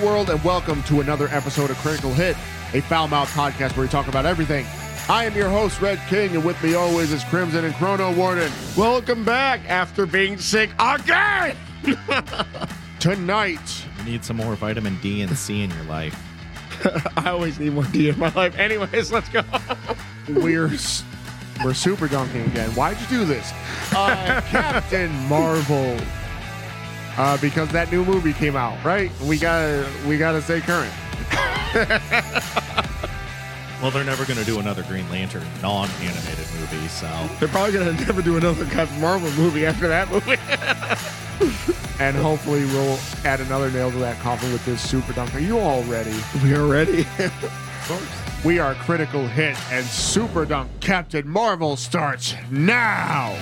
Hello, world, and welcome to another episode of Critical Hit, a foul mouth podcast where we talk about everything. I am your host, Red King, and with me always is Crimson and Chrono Warden. Welcome back after being sick again. Tonight, You need some more vitamin D and C in your life. I always need more D in my life. Anyways, let's go. we're we're super dunking again. Why'd you do this? Uh, Captain Marvel. Uh, because that new movie came out, right? We gotta we gotta stay current. Well, they're never going to do another Green Lantern non-animated movie, so They're probably gonna never do another Captain Marvel movie after that movie. And hopefully we'll add another nail to that coffin with this super dunk. Are you all ready? we are ready. We are Critical Hit and Super Dunk Captain Marvel starts now.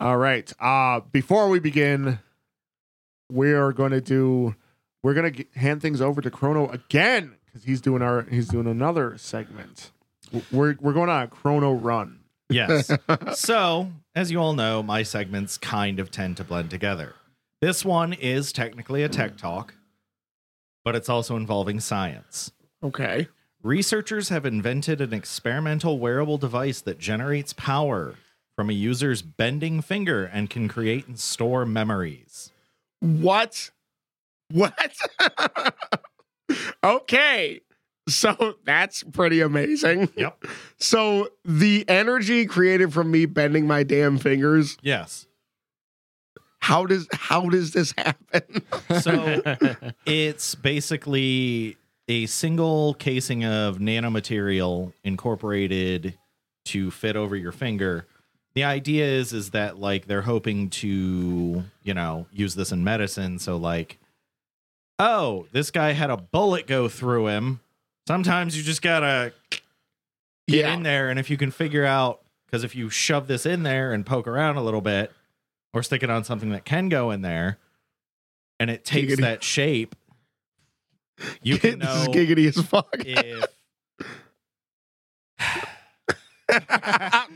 All right. Uh before we begin, we are going to do we're going to hand things over to Chrono again cuz he's doing our he's doing another segment. We're we're going on a Chrono run. yes. so, as you all know, my segments kind of tend to blend together. This one is technically a tech talk, but it's also involving science. okay. Researchers have invented an experimental wearable device that generates power from a user's bending finger and can create and store memories. What? What? okay. So that's pretty amazing. Yep. So the energy created from me bending my damn fingers, Yes. how does how does this happen? So it's basically a single casing of nanomaterial incorporated to fit over your finger. The idea is is that like they're hoping to, you know, use this in medicine so like oh, this guy had a bullet go through him. Sometimes you just got to get in there and if you can figure out cuz if you shove this in there and poke around a little bit or stick it on something that can go in there and it takes Giggity. that shape you can know giggity as fuck. if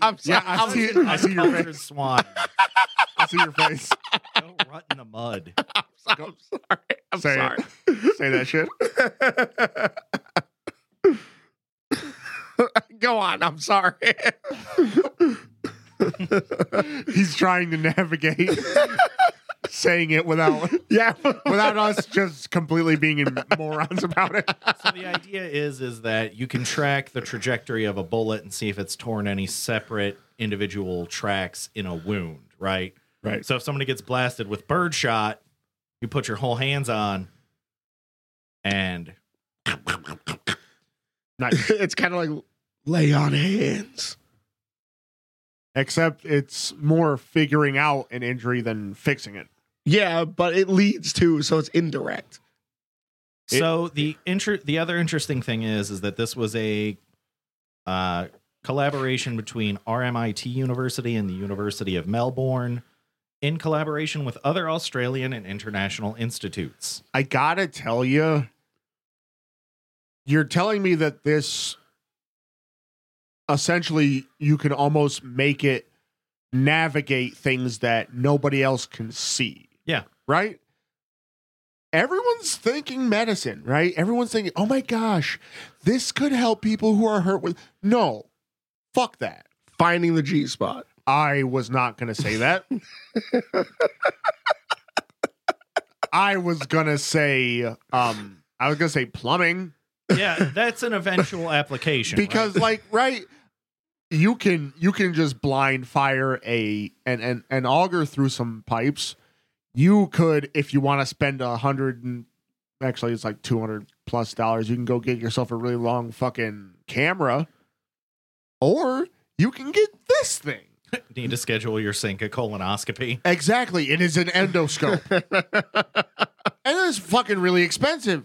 I'm sorry. Yeah, I I'm- see it. I see your Uncultured face. swine I see your face. don't rut in the mud I'm sorry. I'm Say sorry. it. Say that shit. Go on. I'm sorry. He's trying to navigate saying it without yeah. without us just completely being morons about it. so the idea is is that you can track the trajectory of a bullet and see if it's torn any separate individual tracks in a wound right Right. so if somebody gets blasted with birdshot you put your whole hands on and Nice. it's kind of like lay on hands. Except it's more figuring out an injury than fixing it. Yeah, but it leads to, so it's indirect. It- So the inter- the other interesting thing is is that this was a uh, collaboration between RMIT University and the University of Melbourne in collaboration with other Australian and international institutes. I gotta tell you, you're telling me that this essentially you can almost make it navigate things that nobody else can see. Yeah. Right? Everyone's thinking medicine, right? Everyone's thinking, oh my gosh, this could help people who are hurt with. No, fuck that. Finding the G spot. I was not going to say that. I was going to say, um, I was going to say plumbing Yeah, that's an eventual application right? because like right you can you can just blind fire a and and and auger through some pipes you could if you want to spend a hundred and actually it's like 200 plus dollars you can go get yourself a really long fucking camera or you can get this thing need to schedule your sink a colonoscopy. exactly it is an endoscope and it's fucking really expensive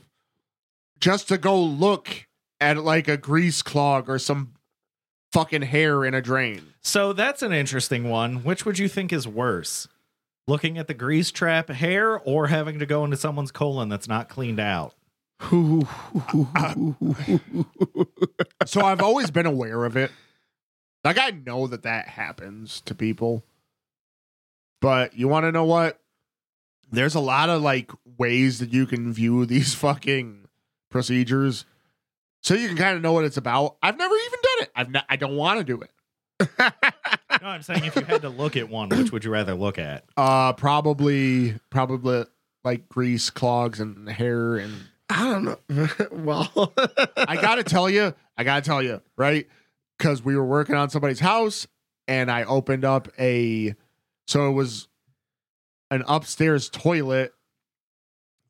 just to go look at like a grease clog or some fucking hair in a drain. So that's an interesting one. Which would you think is worse? Looking at the grease trap hair or having to go into someone's colon that's not cleaned out? So I've always been aware of it. Like I know that that happens to people, but you want to know what? There's a lot of like ways that you can view these fucking procedures, so you can kind of know what it's about. I've never even done it. I've not, I don't want to do it. No, I'm saying if you had to look at one, which would you rather look at? Uh, probably, probably like grease clogs and hair and I don't know. well, I gotta tell you, I gotta tell you, right? Because we were working on somebody's house, and I opened up a, so it was an upstairs toilet,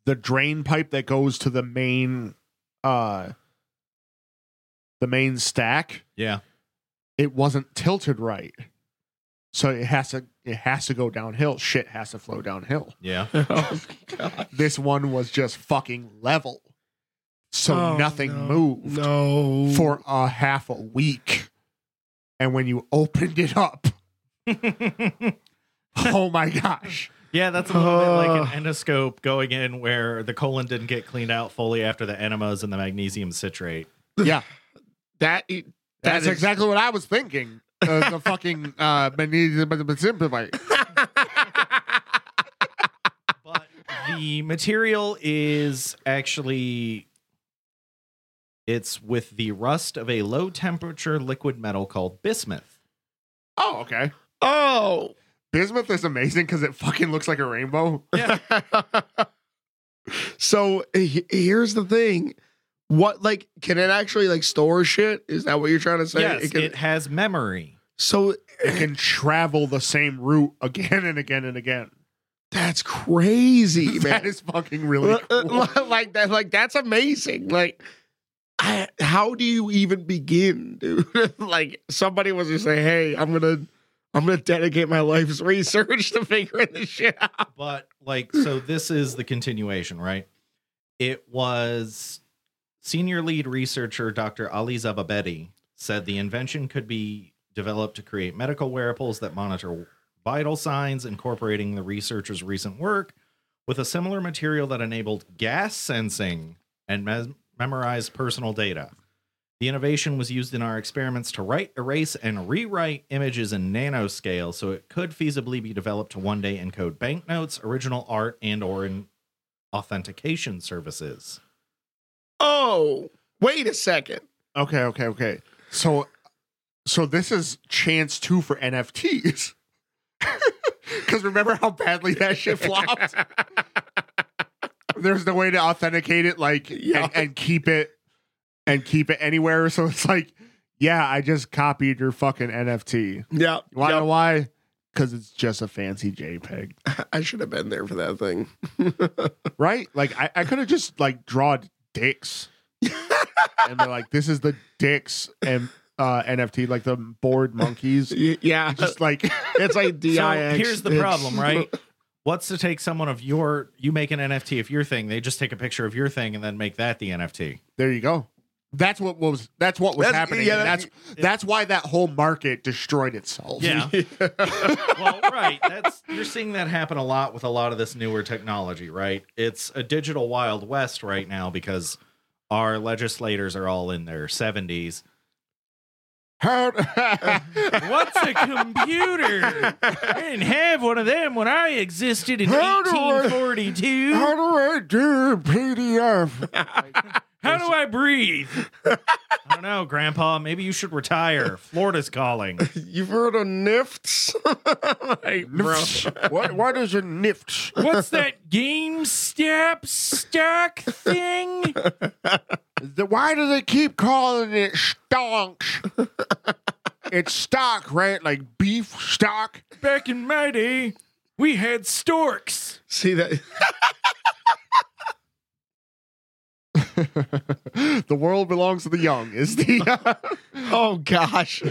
the drain pipe that goes to the main, uh, the main stack. Yeah. It wasn't tilted right, so it has to it has to go downhill. Shit has to flow downhill. Yeah. oh, God. This one was just fucking level, so Oh, nothing no. moved. No. for a half a week. And when you opened it up, oh my gosh. Yeah, that's a little bit like Uh. an endoscope going in where the colon didn't get cleaned out fully after the enemas and the magnesium citrate. Yeah, that. that that's is- exactly what I was thinking. Uh, the fucking uh, magnesium simplify. But the material is actually it's with the rust of a low temperature liquid metal called bismuth. Oh, okay. Oh. Bismuth is amazing because it fucking looks like a rainbow. Yeah. so he- here's the thing. What like can it actually like store shit? Is that what you're trying to say? yes, It can- it has memory. so It can travel the same route again and again and again. that's crazy, man. That is fucking really uh, uh, cool. like that like that's amazing like I, how do you even begin dude like somebody was just say hey i'm gonna i'm gonna dedicate my life's research to figuring this shit out But like, so this is the continuation, right? It was senior lead researcher Dr. Ali Zavabeti said the invention could be developed to create medical wearables that monitor vital signs, incorporating the researcher's recent work with a similar material that enabled gas sensing and mes- memorize personal data. The innovation was used in our experiments to write, erase, and rewrite images in nanoscale, so it could feasibly be developed to one day encode banknotes, original art, and or in authentication services. Oh wait a second Okay, okay, okay. So, so this is chance two for NFTs. Because remember how badly that shit flopped. There's no way to authenticate it, like, Yeah. and, and keep it, and keep it anywhere. So it's like, yeah, I just copied your fucking NFT. yeah You want to know yep. why? Because it's just a fancy JPEG, i should have been there for that thing right? Like, I, I could have just like drawn dicks, and they're like, this is the dicks and uh, NFT, like the bored monkeys. Yeah just like it's like dix So here's the It's- problem, right? What's to take someone of your you make an NFT of your thing, they just take a picture of your thing and then make that the NFT. there you go that's what was that's what was That's- happening yeah, and that- that's that's why that whole market destroyed itself Yeah. well, right. That's you're seeing that happen a lot with a lot of this newer technology, right? It's a digital wild west right now because our legislators are all in their 70s. How- What's a computer? I didn't have one of them when I existed in How do I- 1842. how do i do pdf How do I breathe? I don't know, Grandpa. Maybe you should retire. Florida's calling. you've heard of nifts like, bro what what is a nift What's that GameStop stock thing? The- why do they keep calling it stonks it's stock right like beef stock Back in my day, we had storks. see that the world belongs to the young is the uh, oh gosh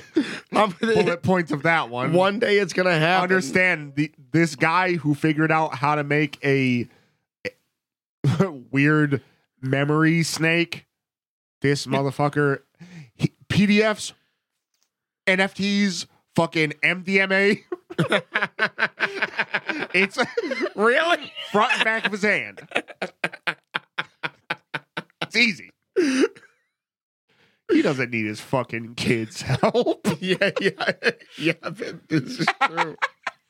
I'm- bullet point of that one one day it's gonna happen understand the this guy who figured out how to make a weird memory snake. This motherfucker, he, PDFs, NFTs, fucking MDMA. it's really front and back of his hand. It's easy. He doesn't need his fucking kids' help. yeah, yeah, yeah. This is true.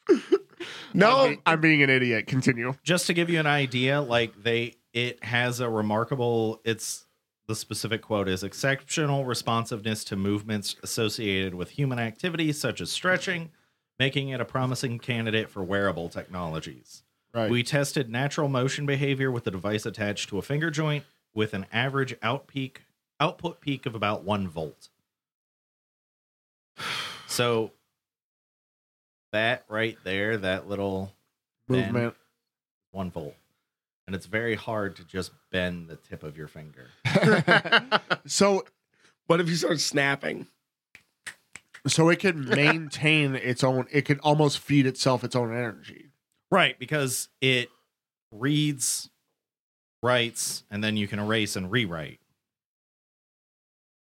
I'm, no, be- I'm being an idiot. Continue. just to give you an idea, like they it has a remarkable it's the specific quote is exceptional responsiveness to movements associated with human activities such as stretching, making it a promising candidate for wearable technologies. Right. We tested natural motion behavior with the device attached to a finger joint with an average out peak output peak of about one volt. So that right there, that little bend, Movement. one volt. And it's very hard to just bend the tip of your finger. so what if you start snapping? so it can maintain its own. It can almost feed itself its own energy. Right, because it reads, writes, and then you can erase and rewrite.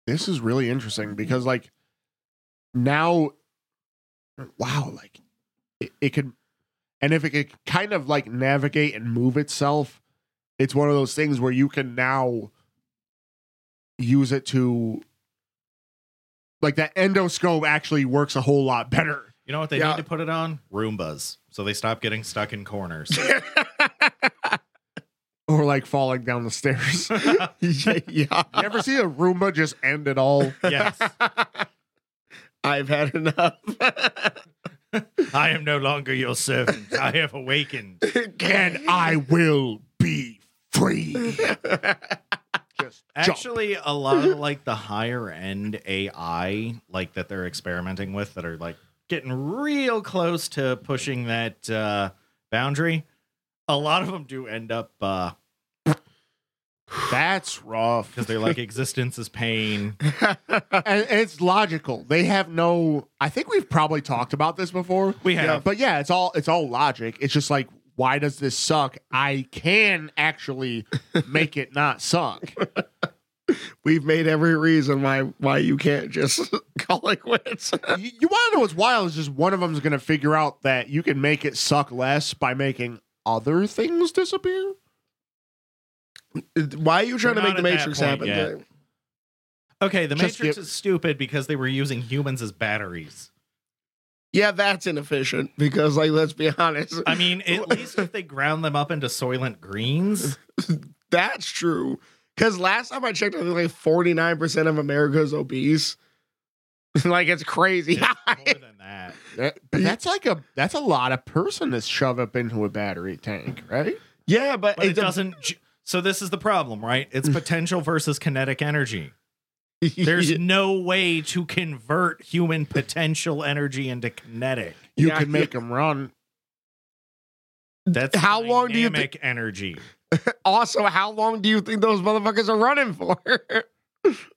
This is really interesting because like now, wow, like it, it could, and if it could kind of like navigate and move itself, it's one of those things where you can now use it to like that endoscope actually works a whole lot better. You know what they Yeah. need to put it on? Roombas. So they stop getting stuck in corners. Or like falling down the stairs. yeah, yeah. you ever see a Roomba just end it all? yes. I've had enough. I am no longer your servant. I have awakened. And I will be free. Just jump. Actually, a lot of like the higher end AI, like that they're experimenting with, that are like getting real close to pushing that uh, boundary. A lot of them do end up uh That's rough. because they're like existence is pain. and, and it's logical. They have no. I think we've probably talked about this before. We have. but yeah, it's all it's all logic. It's just like, why does this suck? I can actually make it not suck. We've made every reason why why you can't just call it quits. you you want to know what's wild? Is just one of them is going to figure out that you can make it suck less by making other things disappear. why are you trying We're to make the Matrix happen? yet. Okay, the Just Matrix is stupid because they were using humans as batteries. Yeah, that's inefficient because, like, let's be honest. I mean, at least if they ground them up into Soylent Greens, That's true. Because last time I checked, I think like 49% of America is obese. like, it's crazy. it's more than that. That- but that's like a that's a lot of person to shove up into a battery tank, right? yeah, but, But it it's a- doesn't. So this is the problem, right? It's potential versus kinetic energy. There's no way to convert human potential energy into kinetic. You Yeah, can make them run. That's How long do you dynamic energy? also, how long do you think those motherfuckers are running for?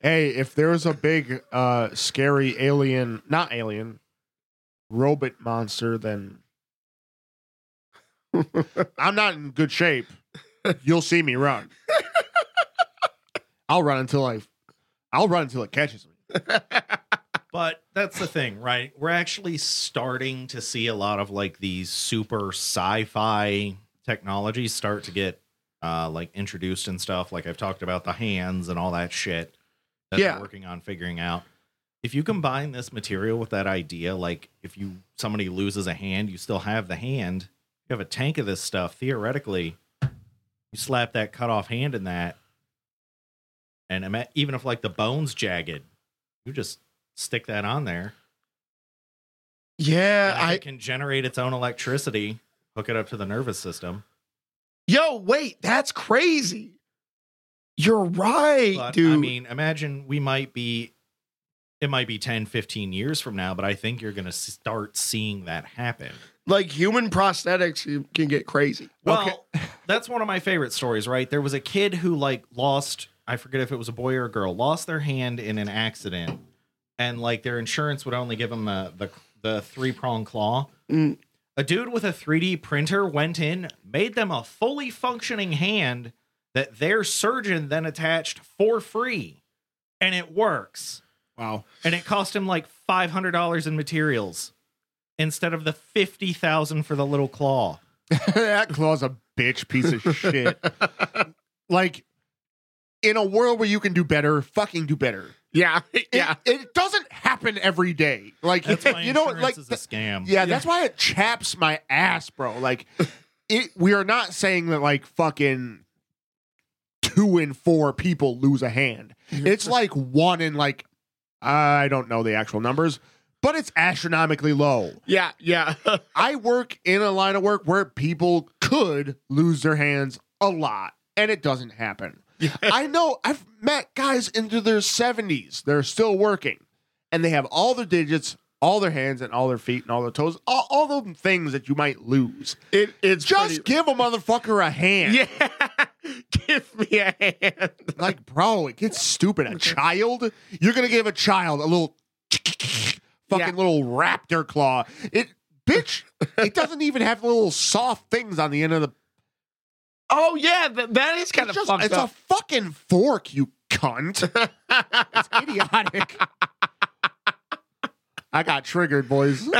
Hey, if there's a big, uh, scary alien, not alien, robot monster, then I'm not in good shape. You'll see me run. I'll run until I, I'll run until it catches me. But that's the thing, right? We're actually starting to see a lot of like these super sci-fi technologies start to get uh like introduced and stuff. Like I've talked about the hands and all that shit that Yeah. they're working on figuring out. If you combine this material with that idea, like if you somebody loses a hand, you still have the hand. You have a tank of this stuff. Theoretically, you slap that cut off hand in that, and even if like the bone's jagged, you just stick that on there. yeah, I. it can generate its own electricity, hook it up to the nervous system. Yo, wait, that's crazy. You're right, But dude. I mean, imagine we might be, it might be 10, 15 years from now, but I think you're going to start seeing that happen. like human prosthetics can get crazy. Well, that's one of my favorite stories, right? There was a kid who like lost, I forget if it was a boy or a girl, lost their hand in an accident, and like their insurance would only give them the the, the three prong claw. Mm. A dude with a 3D printer went in, made them a fully functioning hand that their surgeon then attached for free, and it works. Wow. And it cost him like five hundred dollars in materials instead of the fifty thousand for the little claw. that claw's a bitch piece of shit. like, in a world where you can do better, fucking do better. Yeah, yeah. It, it doesn't happen every day. Like That's why you know, like is a scam. yeah, that's why it chaps my ass, bro. Like it. We are not saying that like fucking two in four people lose a hand. It's like one in like I don't know the actual numbers, but it's astronomically low. Yeah, yeah. I work in a line of work where people could lose their hands a lot, and it doesn't happen. I know I've met guys into their 70s. They're still working, and they have all their digits, all their hands, and all their feet, and all their toes, all, all the things that you might lose. It, it's Just pretty- give a motherfucker a hand. yeah. Give me a hand. Like, bro, it gets stupid. A child? You're going to give a child a little fucking Yeah. little raptor claw. It, bitch, it doesn't even have little soft things on the end of the Oh yeah, that, that is kind it's of just it's up. a fucking fork, you cunt. it's idiotic. I got triggered, boys.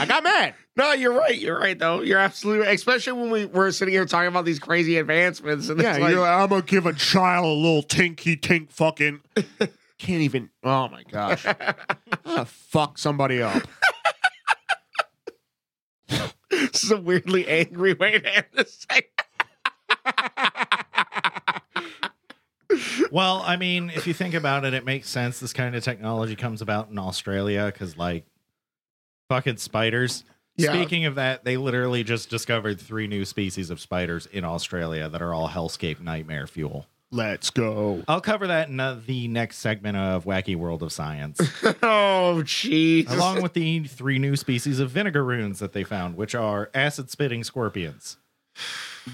I got mad. no, you're right. You're right though. You're absolutely right. Especially when we were sitting here talking about these crazy advancements and Yeah, like, you're like, I'm gonna give a child a little tinky tink fucking. Can't even. Oh my gosh. I'm fuck somebody up. this is a weirdly angry way to end this segment. Well, I mean, if you think about it, it makes sense. This kind of technology comes about in Australia because, like, fucking spiders. Yeah. Speaking of that, they literally just discovered three new species of spiders in Australia that are all hellscape nightmare fuel. Let's go. I'll cover that in uh, the next segment of Wacky World of Science, oh jeez. along with the three new species of vinegaroons that they found, which are acid spitting scorpions.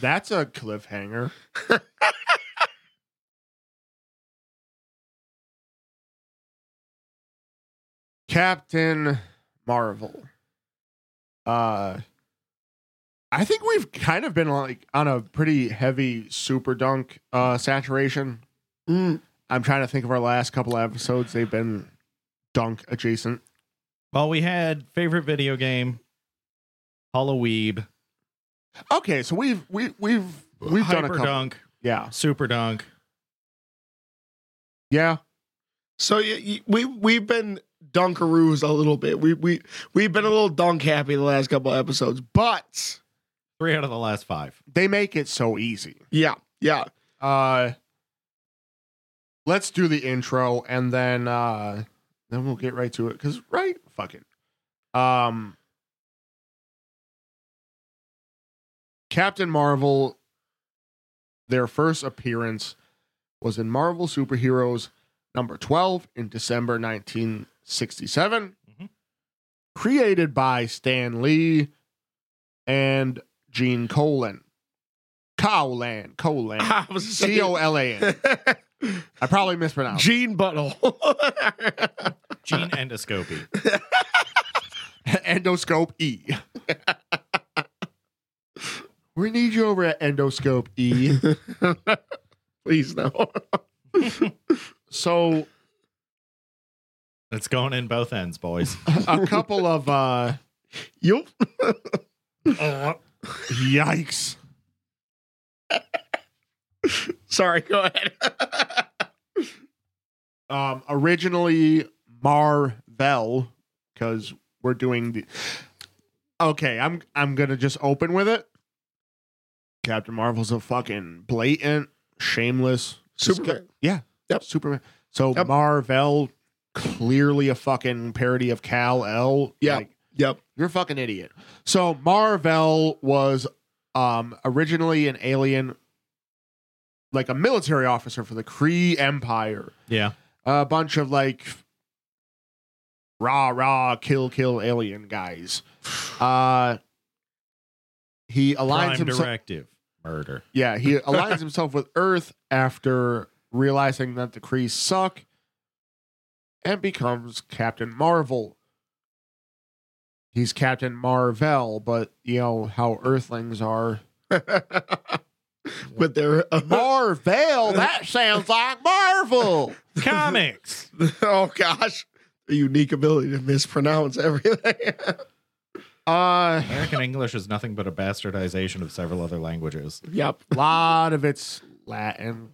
That's a cliffhanger. Captain Marvel. Uh I think we've kind of been like on a pretty heavy super dunk uh saturation. Mm. I'm trying to think of our last couple of episodes. They've been dunk adjacent. Well, we had favorite video game, Halloween, Okay, so we've we we've we've done a couple. Dunk, Yeah. Super Dunk. Yeah. So y- y- we we've been dunkaroos a little bit. We we we've been a little dunk happy the last couple of episodes, but Three out of the last five. They make it so easy. yeah, yeah. Uh let's do the intro and then uh then we'll get right to it cuz right fucking. Um Captain Marvel their first appearance was in Marvel Superheroes number 12 in December 1967. Mhm. Created by Stan Lee and Gene Colan. Colan, Colan. I C O L A N. I probably mispronounced. Gene Buttle. Gene endoscopy. Endoscope E. we need you over at Endoscope E. Please no. So It's going in both ends, boys. a couple of uh Yup. yikes. Sorry, go ahead. Um originally Marvel because we're doing the Okay, I'm I'm gonna just open with it. Captain Marvel's a fucking blatant, shameless Superman. Yeah. Yep. Superman. So Yep. Marvel clearly a fucking parody of Kal-El. Yeah. Like, Yep. you're a fucking idiot. So Marvel was um originally an alien like a military officer for the Kree Empire. Yeah. A bunch of like rah rah kill kill alien guys. Uh he aligns Prime himself directive. Murder. yeah, he aligns himself with Earth after realizing that the Kree suck and becomes Captain Marvel. He's Captain Marvel, but you know how Earthlings are. With their Marvel, that sounds like Marvel. Comics. oh gosh, the unique ability to mispronounce everything. Uh, American English is nothing but a bastardization of several other languages. yep. a lot of it's Latin.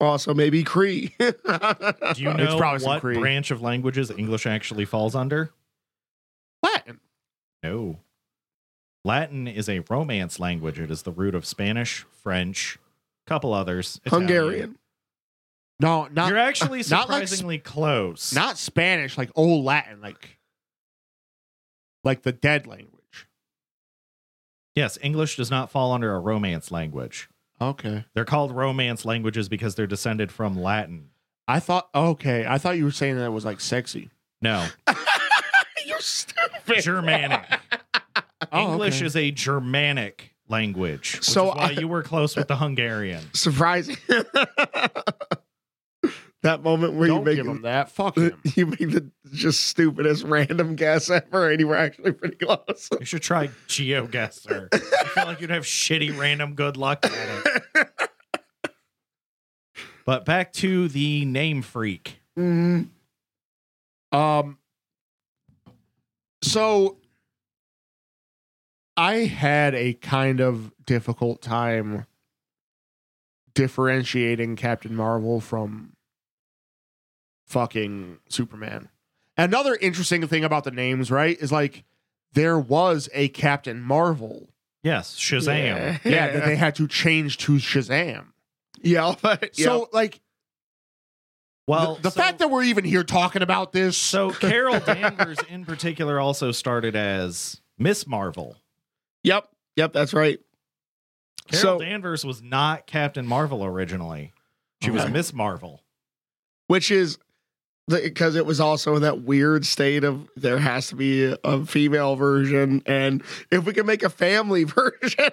Also, maybe Cree. Do you It's know probably some what Cree. branch of languages English actually falls under? Latin. No. Latin is a Romance language. It is the root of Spanish, French, couple others. Italian. Hungarian. No, not You're actually not like surprisingly close. not Spanish, like old Latin, like like the dead language. yes, English does not fall under a Romance language. Okay. They're called Romance languages because they're descended from Latin. I thought okay. I thought you were saying that it was like sexy. No, You're stupid. Germanic. Oh, English okay. is a Germanic language. So why I- you were close with the Hungarian. Surprising. That moment where Don't you make give him that. Fuck him. you make the just stupidest random guess ever, and you were actually pretty close. You should try GeoGuessr. I feel like you'd have shitty random good luck at it. But back to the name freak. Mhm. Um. So I had a kind of difficult time differentiating Captain Marvel from fucking Superman. Another interesting thing about the names, right, is like there was a Captain Marvel. Yes, Shazam. Yeah, that they had to change to Shazam. Yeah. but- yeah. So like Well, the, the so- fact that we're even here talking about this so Carol Danvers in particular also started as Miss Marvel. Yep. Yep. That's right. Carol So- Danvers was not Captain Marvel originally. She was Miss Marvel. which is because it was also in that weird state of there has to be a, a female version, and if we can make a family version,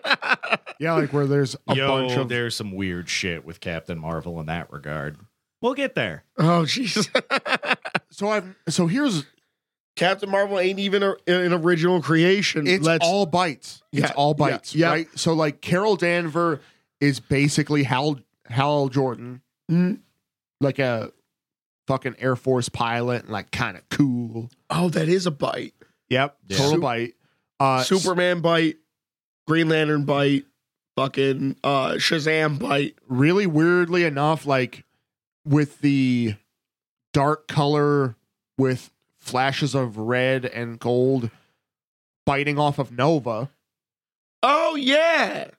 Yeah, like where there's a Yo, bunch of there's some weird shit with Captain Marvel in that regard. We'll get there. oh jeez, so I've so here's Captain Marvel ain't even a, an original creation. it's Let's- all bites. It's Yeah, all yeah, bites, yeah. right? So like Carol Danver is basically Hal Hal Jordan, Mm. like a fucking Air Force pilot, and like kind of cool. oh, that is a bite. Yep, Yeah. total Sup- bite. Uh, Superman bite, Green Lantern bite, fucking uh, Shazam bite. really weirdly enough, like with the dark color with flashes of red and gold biting off of Nova. Oh yeah.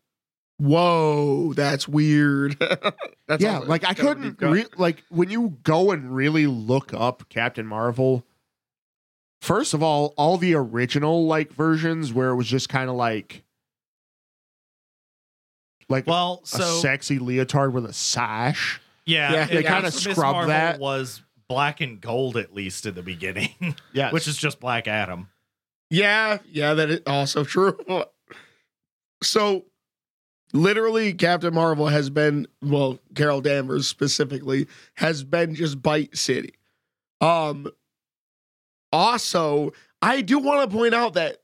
Whoa, that's weird. that's yeah, also like I kind couldn't re- like when you go and really look up Captain Marvel. First of all, all the original like versions where it was just kind of like like Well, a so sexy leotard with a sash. yeah, Yeah, they kinda Miss scrubbed that. Was black and gold at least in the beginning, Yeah, which is just Black Adam. Yeah, yeah, that is also true. so, literally, Captain Marvel has been, well, Carol Danvers specifically, has been just Bite City. Um, also, I do want to point out that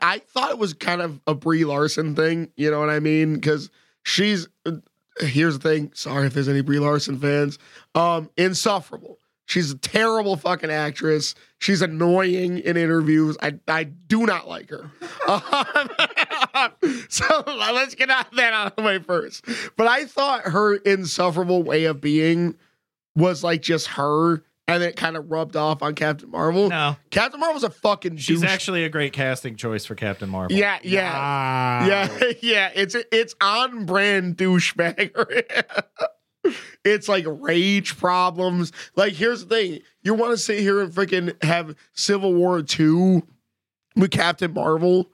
I thought it was kind of a Brie Larson thing. You know what I mean? Because she's here's the thing. Sorry if there's any Brie Larson fans. Um, insufferable. She's a terrible fucking actress. She's annoying in interviews. I I do not like her. Um, so let's get out that out of the way first. But I thought her insufferable way of being was like just her, and it kind of rubbed off on Captain Marvel. No, Captain Marvel's a fucking she's douche. actually a great casting choice for Captain Marvel. yeah, yeah. Wow. Yeah, yeah, it's it's on brand douchebag. it's like rage problems. Like, here's the thing: you want to sit here and freaking have Civil War two with Captain Marvel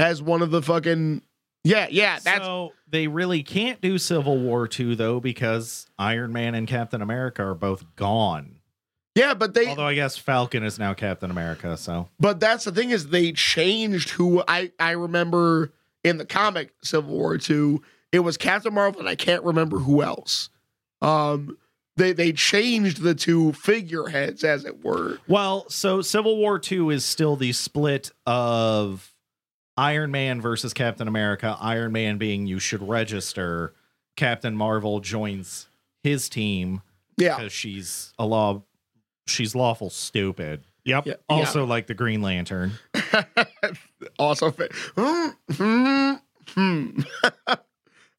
as one of the fucking yeah, yeah. That's so they really can't do Civil War 2 though because Iron Man and Captain America are both gone. yeah, but they Although I guess Falcon is now Captain America, so But that's the thing is they changed who I I remember in the comic Civil War 2, it was Captain Marvel and I can't remember who else. Um they they changed the two figureheads as it were. well, so Civil War 2 is still the split of Iron Man versus Captain America. Iron Man being you should register. Captain Marvel joins his team Yeah. because she's a law she's lawful stupid. Yep. Yeah. Also like the Green Lantern. also fa- Hmm, hmm, hmm.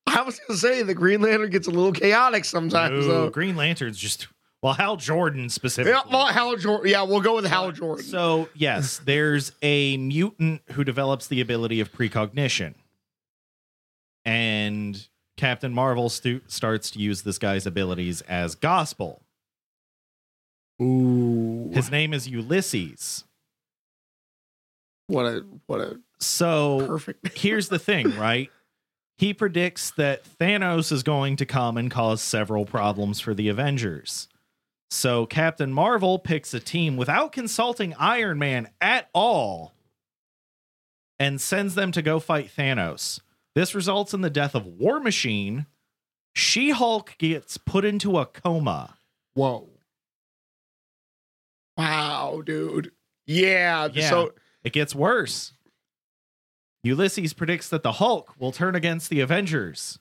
I was gonna say the Green Lantern gets a little chaotic sometimes. Ooh, though. Green Lantern's just well, Hal Jordan specifically. Yeah, well, Hal Jordan. Yeah, we'll go with Hal Jordan. So, yes, there's a mutant who develops the ability of precognition. And Captain Marvel stu- starts to use this guy's abilities as gospel. Ooh. His name is Ulysses. what a what a So, perfect. here's the thing, right? He predicts that Thanos is going to come and cause several problems for the Avengers. So Captain Marvel picks a team without consulting Iron Man at all and sends them to go fight Thanos. This results in the death of War Machine. She Hulk gets put into a coma. Whoa. Wow, dude. Yeah. Yeah. So It gets worse. Ulysses predicts that the Hulk will turn against the Avengers,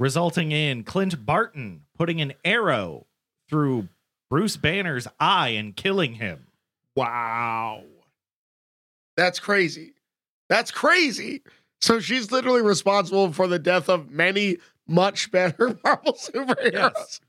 resulting in Clint Barton putting an arrow through Bruce Banner's eye and killing him. Wow. that's crazy. That's crazy. So she's literally responsible for the death of many much better Marvel superheroes.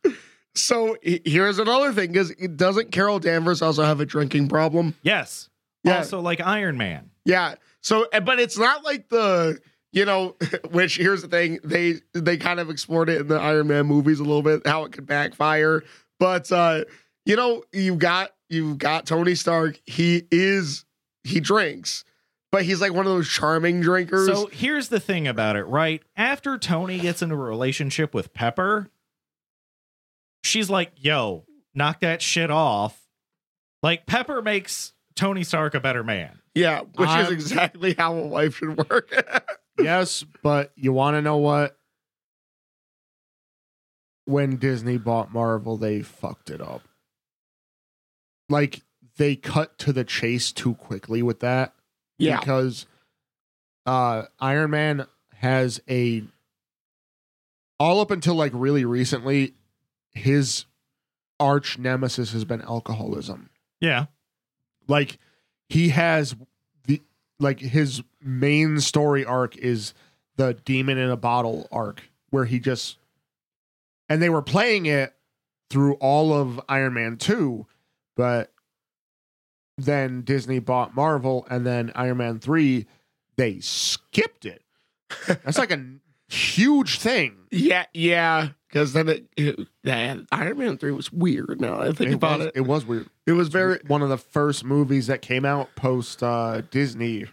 So here's another thing: because doesn't Carol Danvers also have a drinking problem? Yes. Yeah. Also, like Iron Man. Yeah. So, eh, but it's not like the you know, which here's the thing they they kind of explored it in the Iron Man movies a little bit how it could backfire. But uh, you know, you got you got Tony Stark. He is he drinks, but he's like one of those charming drinkers. So here's the thing about it, right? After Tony gets into a relationship with Pepper, she's like, yo, knock that shit off. Like, Pepper makes Tony Stark a better man. yeah, which is exactly how a wife should work. yes, but you want to know what? When Disney bought Marvel, they fucked it up. Like they cut to the chase too quickly with that. yeah. Because uh Iron Man has a all up until like really recently, his arch nemesis has been alcoholism. Yeah. like he has the like his main story arc is the demon in a bottle arc where he just and they were playing it through all of Iron Man 2 but then Disney bought Marvel and then Iron Man 3 they skipped it that's like a huge thing Yeah, yeah. Because then it, it yeah, Iron Man 3 was weird now. I think it about was, it. it was weird It was very one of the first movies that came out post uh Disney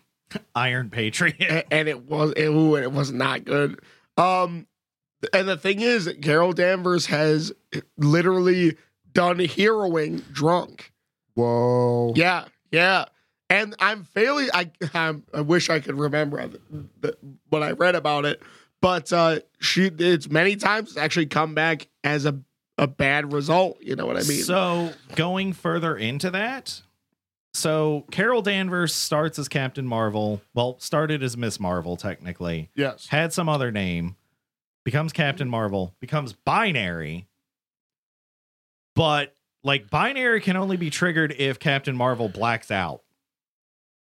Iron Patriot. a- and it was it, ooh, it was not good. Um, and the thing is, Carol Danvers has literally done heroing drunk. whoa Yeah, yeah. And I'm fairly, I I'm, I wish I could remember the, the, what I read about it, but uh, she it's many times actually come back as a a bad result. You know what I mean? So going further into that, so Carol Danvers starts as Captain Marvel. Well, started as Miss Marvel technically. yes Had some other name. Becomes Captain Marvel. Becomes binary. But like binary can only be triggered if Captain Marvel blacks out.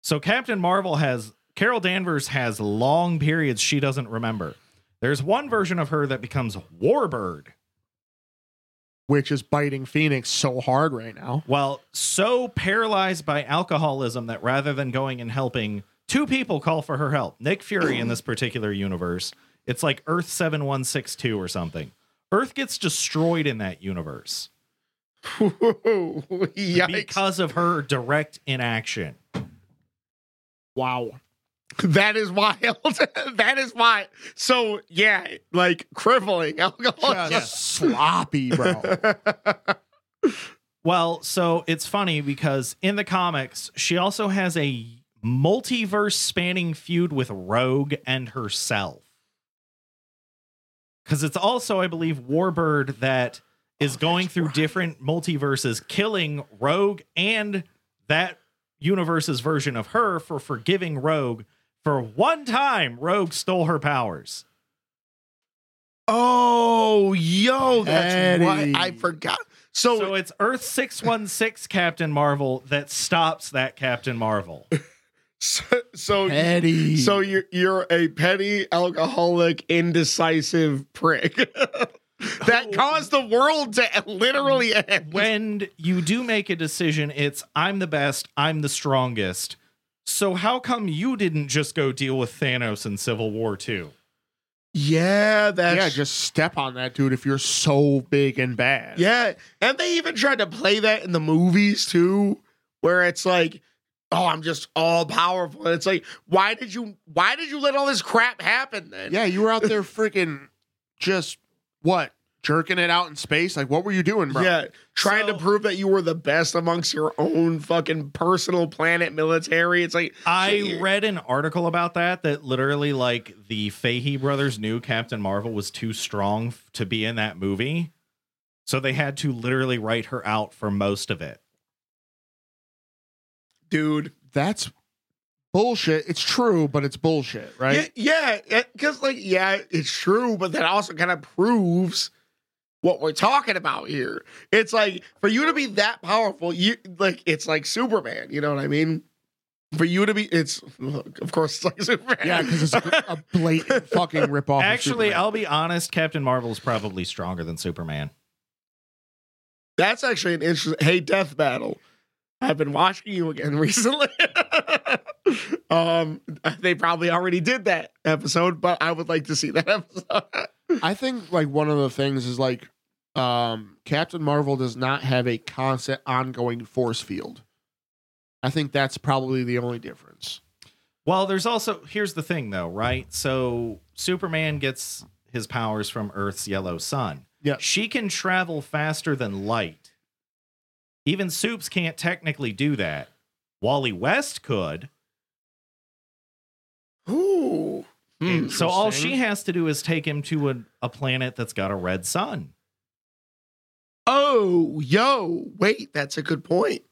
So Captain Marvel has Carol Danvers has long periods she doesn't remember. There's one version of her that becomes Warbird. which is biting Phoenix so hard right now. Well, so paralyzed by alcoholism that rather than going and helping, two people call for her help. Nick Fury in this particular universe. It's like Earth 7162 or something. Earth gets destroyed in that universe Yikes! because of her direct inaction. Wow. That is wild. that is why. So yeah, like crippling alcohol. Just sloppy, bro. Well, so it's funny because in the comics, she also has a multiverse spanning feud with Rogue and herself. Because it's also, I believe, Warbird that is oh, going through different multiverses, killing Rogue and that universe's version of her for forgiving Rogue for one time Rogue stole her powers. Oh, yo, that's Eddie. right. I forgot. So, So it's Earth 616 Captain Marvel that stops that Captain Marvel. So, so Petty. So you're you're a petty, alcoholic, indecisive prick that oh. caused the world to literally end. when you do make a decision, it's I'm the best, I'm the strongest. So how come you didn't just go deal with Thanos in Civil War 2? yeah, that's yeah, just step on that dude if you're so big and bad. yeah. And they even tried to play that in the movies too, where it's like, oh, I'm just all powerful. And it's like, why did you why did you let all this crap happen then? Yeah, you were out there freaking just what? Jerking it out in space? Like what were you doing, bro? Yeah, trying So- to prove that you were the best amongst your own fucking personal planet military. It's like I read an article about that that literally like the Fahey brothers knew Captain Marvel was too strong to be in that movie. So they had to literally write her out for most of it. Dude. That's bullshit. It's true, but it's bullshit, right? Yeah, yeah, because like, yeah, it's true, but that also kind of proves what we're talking about here. It's like for you to be that powerful, you like it's like Superman. You know what I mean? For you to be, it's of course it's like Superman. Yeah, because it's a, a blatant fucking ripoff. of Actually, Superman. I'll be honest, Captain Marvel is probably stronger than Superman. That's actually an interesting. Hey, Death Battle. I've been watching you again recently. um, they probably already did that episode, but I would like to see that episode. I think like one of the things is like um Captain Marvel does not have a constant ongoing force field. I think that's probably the only difference. Well, there's also here's the thing though, right? So Superman gets his powers from Earth's yellow sun. Yeah. She can travel faster than light. Even Soups can't technically do that. Wally West could. Ooh. So all she has to do is take him to a, a planet that's got a red sun. Oh, yo, wait, that's a good point.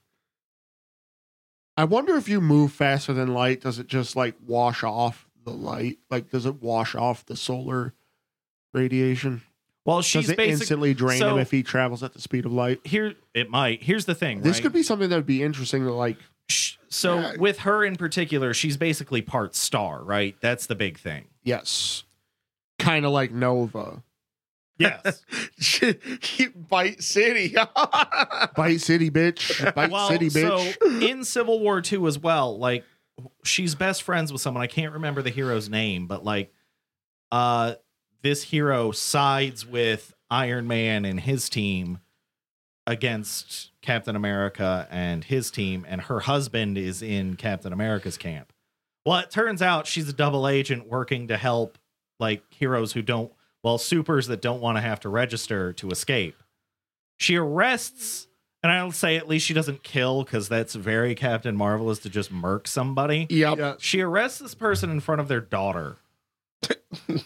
I wonder if you move faster than light, does it just like wash off the light? Like does it wash off the solar radiation? Well, she's does it basically instantly drain so- him if he travels at the speed of light? here. It might. Here's the thing. This right? could be something that would be interesting to like Sh- So Yeah. with her in particular, she's basically part star, right? That's the big thing. yes. Kind of like Nova. Yes. Bite City. Bite City bitch. Bite well, City bitch. so in Civil War Two as well, like she's best friends with someone I can't remember the hero's name, but like uh this hero sides with Iron Man and his team against Captain America and his team and her husband is in Captain America's camp. Well, it turns out she's a double agent working to help like heroes who don't well supers that don't want to have to register to escape. She arrests and I'll say at least she doesn't kill because that's very Captain Marvel is to just murk somebody. yep. Yeah. She arrests this person in front of their daughter.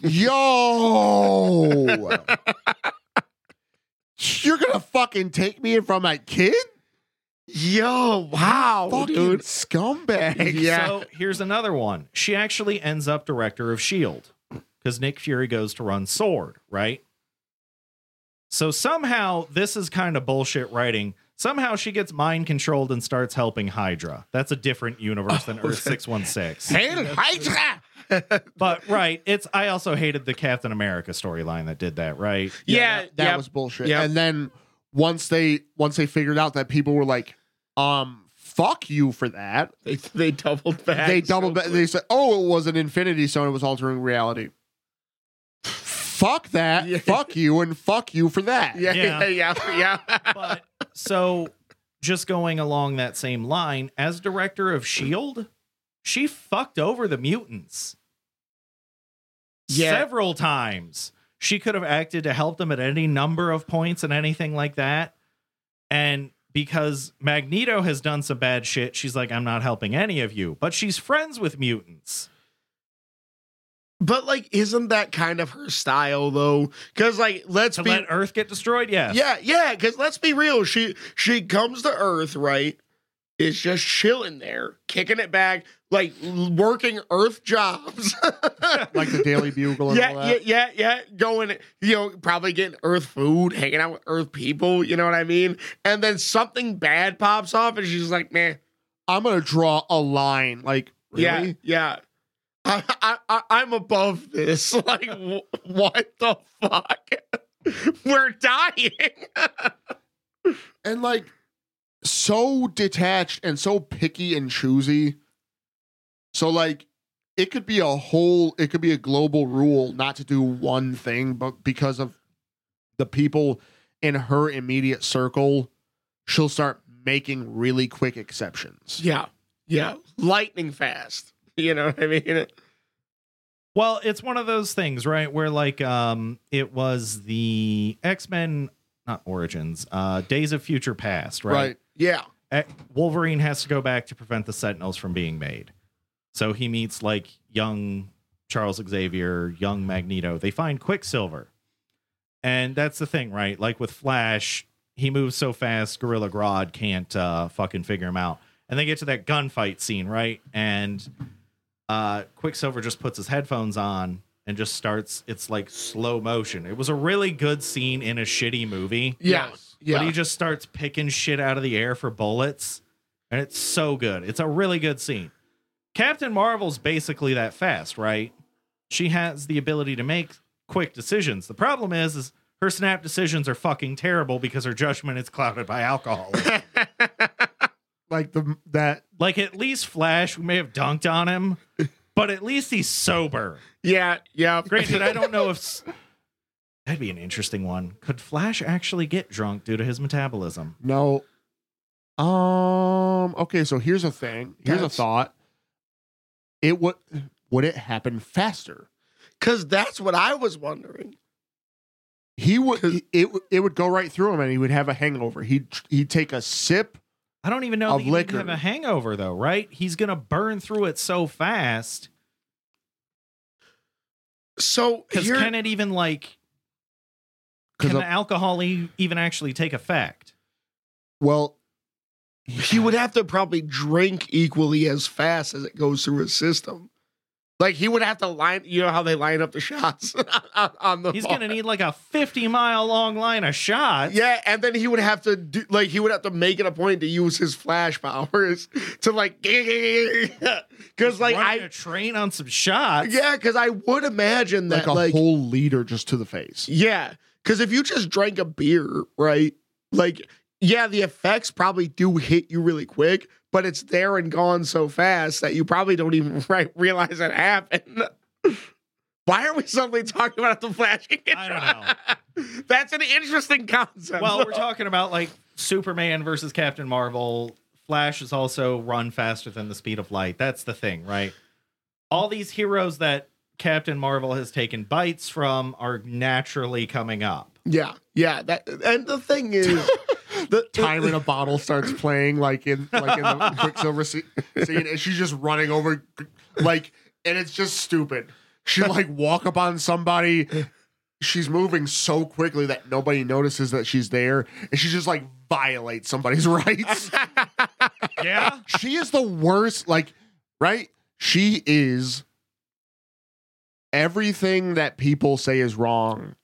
Yo, you're gonna fucking take me in from my kid? Yo, wow, fucking dude. scumbag. Yeah. So here's another one. She actually ends up director of S.H.I.E.L.D. because Nick Fury goes to run Sword, right? So somehow this is kind of bullshit writing. Somehow she gets mind controlled and starts helping Hydra. That's a different universe than oh, Earth 616. Hail Hydra! But right, it's I also hated the Captain America storyline that did that, right? Yeah, that, that yep. was bullshit. Yep. And then once they once they figured out that people were like, um, fuck you for that. They, they doubled back. they so doubled back. They said, "Oh, it was an Infinity Stone. It was altering reality." fuck that. Yeah. Fuck you, and fuck you for that. Yeah, Yeah. yeah, yeah, yeah. But so just going along that same line, as director of Shield, she fucked over the mutants. Yeah. Several times. She could have acted to help them at any number of points and anything like that. And because Magneto has done some bad shit, she's like, I'm not helping any of you. But she's friends with mutants. But like, isn't that kind of her style though? Because like, let's To be let Earth get destroyed? Yeah, yeah, yeah. Because let's be real. She she comes to Earth, right? Is just chilling there, kicking it back, like working Earth jobs. Like the Daily Bugle and yeah, all yeah, that. yeah, yeah. Going, you know, probably getting Earth food, hanging out with Earth people. You know what I mean? And then something bad pops off, and she's like, "Man, I'm gonna draw a line. Like Yeah, Really? yeah. I, I, I, I'm above this. Like, wh- what the fuck? We're dying. and like so detached and so picky and choosy. So like it could be a whole it could be a global rule not to do one thing but because of the people in her immediate circle she'll start making really quick exceptions. yeah, yeah. Lightning fast. You know what I mean? Well, it's one of those things, right? Where like um it was the X-Men not Origins, uh Days of Future Past, right? Right. Yeah, Eh, Wolverine has to go back to prevent the Sentinels from being made. So he meets like young Charles Xavier, young Magneto. They find Quicksilver. And that's the thing, right? Like with Flash, he moves so fast, Gorilla Grodd can't uh, fucking figure him out. And they get to that gunfight scene, right? And uh, Quicksilver just puts his headphones on and just starts, it's like slow motion. It was a really good scene in a shitty movie. yeah, yeah. But he just starts picking shit out of the air for bullets. And it's so good. It's a really good scene. Captain Marvel's basically that fast, right? She has the ability to make quick decisions. The problem is, is her snap decisions are fucking terrible because her judgment is clouded by alcohol. Like the that like at least Flash, we may have dunked on him, but at least he's sober. yeah, yeah. Granted, I don't know if that'd be an interesting one. Could Flash actually get drunk due to his metabolism? no um okay so here's a thing. Here's a That's- thought. It would would it happen faster? Because that's what I was wondering. He would he- it it would go right through him and he would have a hangover. He'd he'd take a sip. I don't even know Of if he would liquor. have a hangover though, right? He's gonna burn through it so fast. So Because can it even like can the alcohol e- even actually take effect? Well, he would have to probably drink equally as fast as it goes through his system. Like he would have to line, you know how they line up the shots on, on the. He's bar. gonna need like a fifty mile long line of shots. Yeah, and then he would have to do like he would have to make it a point to use his flash powers to like because like Running I a train on some shots. yeah because I would imagine that like that a like, whole liter just to the face. yeah because if you just drank a beer right like yeah the effects probably do hit you really quick but it's there and gone so fast that you probably don't even right, realize it happened. Why are we suddenly talking about the flash? I don't know. That's an interesting concept. Well, we're talking about like Superman versus Captain Marvel. Flash is also run faster than the speed of light. That's the thing, right? All these heroes that Captain Marvel has taken bites from are naturally coming up. Yeah, yeah. That and the thing is, the Time in a bottle starts playing like in like in the Quicksilver se- scene, and she's just running over, like, and it's just stupid. She like walk up on somebody. She's moving so quickly that nobody notices that she's there, and she just like violates somebody's rights. Yeah. she is the worst. Like, right? She is everything that people say is wrong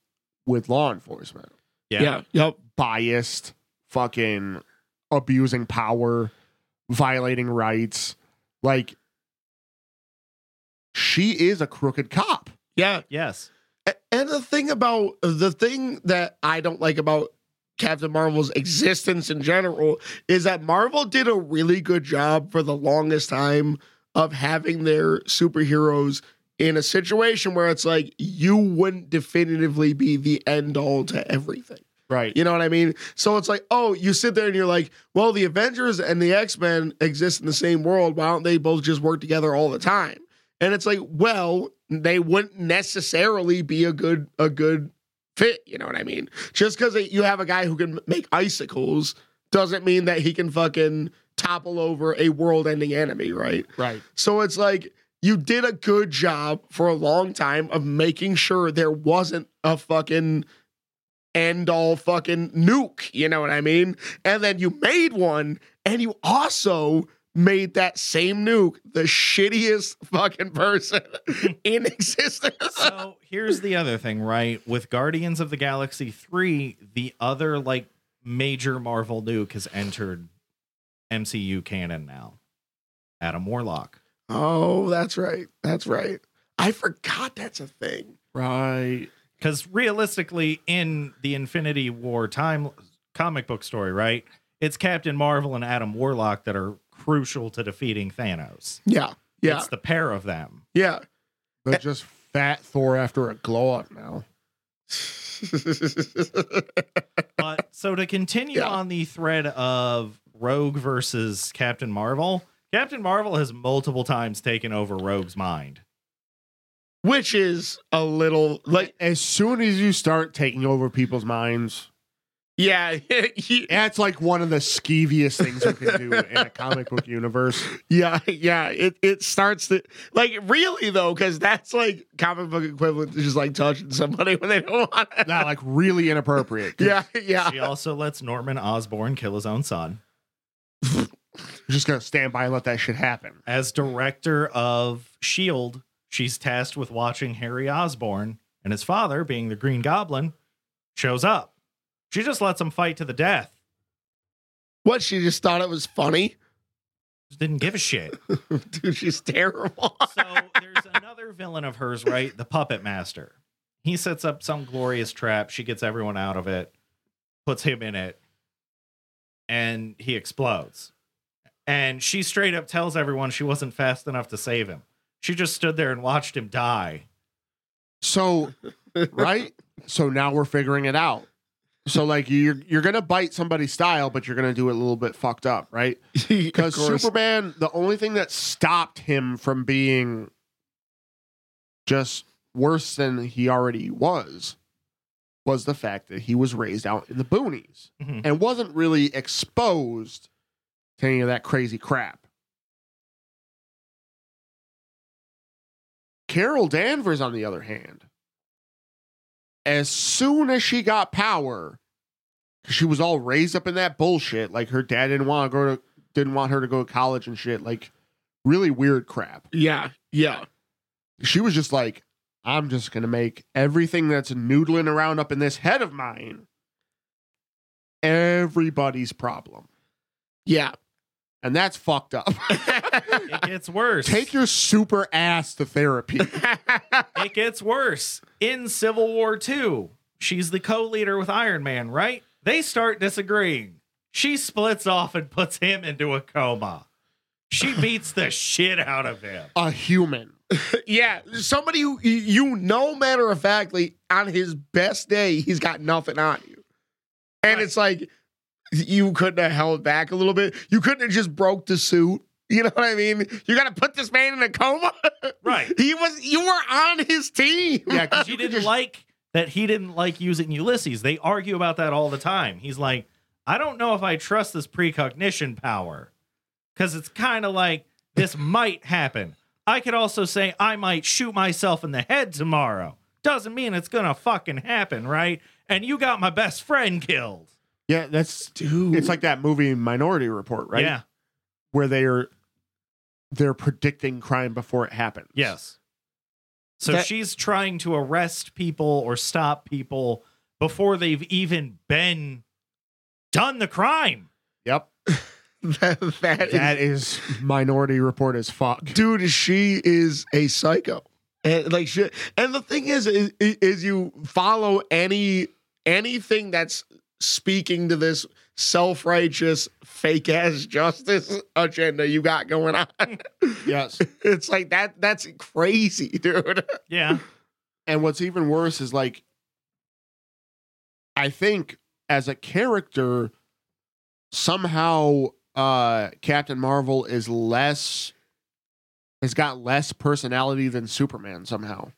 with law enforcement. yeah, yep. Biased, fucking abusing power, violating rights. Like, she is a crooked cop. Yeah, Yes. And the thing about the thing that I don't like about Captain Marvel's existence in general is that Marvel did a really good job for the longest time of having their superheroes in a situation where it's like you wouldn't definitively be the end all to everything. Right. You know what I mean? So it's like, oh, you sit there and you're like, well, the Avengers and the X Men exist in the same world. Why don't they both just work together all the time? And it's like, well, they wouldn't necessarily be a good a good fit. You know what I mean? Just because you have a guy who can make icicles doesn't mean that he can fucking topple over a world-ending enemy, right? Right. So it's like you did a good job for a long time of making sure there wasn't a fucking end all fucking nuke. You know what I mean? And then you made one and you also made that same nuke the shittiest fucking person in existence. So here's the other thing, right? With Guardians of the Galaxy 3, the other like major Marvel nuke has entered MCU canon now. Adam Warlock. Oh, that's right. That's right. I forgot that's a thing. Right. Because realistically, in the Infinity War time comic book story, right? It's Captain Marvel and Adam Warlock that are crucial to defeating Thanos. Yeah. Yeah. It's the pair of them. yeah. They're just fat Thor after a glow up now. But so to continue Yeah. on the thread of Rogue versus Captain Marvel, Captain Marvel has multiple times taken over Rogue's mind. Which is a little like As soon as you start taking over people's minds, yeah, he- that's like one of the skeeviest things you can do in a comic book universe. yeah, yeah. It it starts to like really though, because that's like comic book equivalent to just like touching somebody when they don't want it. Not like really inappropriate Yeah, yeah. She also lets Norman Osborn kill his own son. Just gonna stand by and let that shit happen. As director of S.H.I.E.L.D., she's tasked with watching Harry Osborn, and his father, being the Green Goblin, shows up. She just lets him fight to the death. What she just thought it was funny, Just didn't give a shit. dude. She's terrible. So there's another villain of hers, right? The Puppet Master. He sets up some glorious trap. She gets everyone out of it, puts him in it, and he explodes. And she straight up tells everyone she wasn't fast enough to save him. She just stood there and watched him die. So, right? So now we're figuring it out. So like you're you're gonna bite somebody's style, but you're gonna do it a little bit fucked up, right? Because Superman, the only thing that stopped him from being just worse than he already was was the fact that he was raised out in the boonies Mhm. and wasn't really exposed to any of that crazy crap. Carol Danvers, on the other hand, as soon as she got power, she was all raised up in that bullshit. Like her dad didn't want to go to, didn't want her to go to college and shit. Like really weird crap. Yeah, yeah. She was just like, I'm just gonna make everything that's noodling around up in this head of mine everybody's problem, Yeah. And that's fucked up. It gets worse. Take your super ass to therapy. it gets worse. In Civil War II, she's the co-leader with Iron Man, right? They start disagreeing. She splits off and puts him into a coma. She beats the shit out of him. A human. yeah. Somebody who you know, matter of factly, on his best day, he's got nothing on you. And Right. it's like you couldn't have held back a little bit. You couldn't have just broke the suit. You know what I mean? You got to put this man in a coma. Right. He was. You were on his team. Yeah, because you didn't like that he didn't like using Ulysses. They argue about that all the time. He's like, I don't know if I trust this precognition power. Cause it's kind of like this might happen. I could also say I might shoot myself in the head tomorrow. Doesn't mean it's gonna fucking happen, right? And you got my best friend killed. Yeah, that's dude. it's like that movie Minority Report, right? Yeah. Where they're they're predicting crime before it happens. Yes. So That- she's trying to arrest people or stop people before they've even been done the crime. Yep. that, that is- That is Minority Report as fuck. dude she is a psycho and like she, and the thing is, is is you follow any anything that's speaking to this self-righteous fake ass justice agenda you got going on Yes. it's like that that's crazy dude Yeah. And what's even worse is like, I think as a character, somehow uh Captain Marvel is less has got less personality than Superman somehow.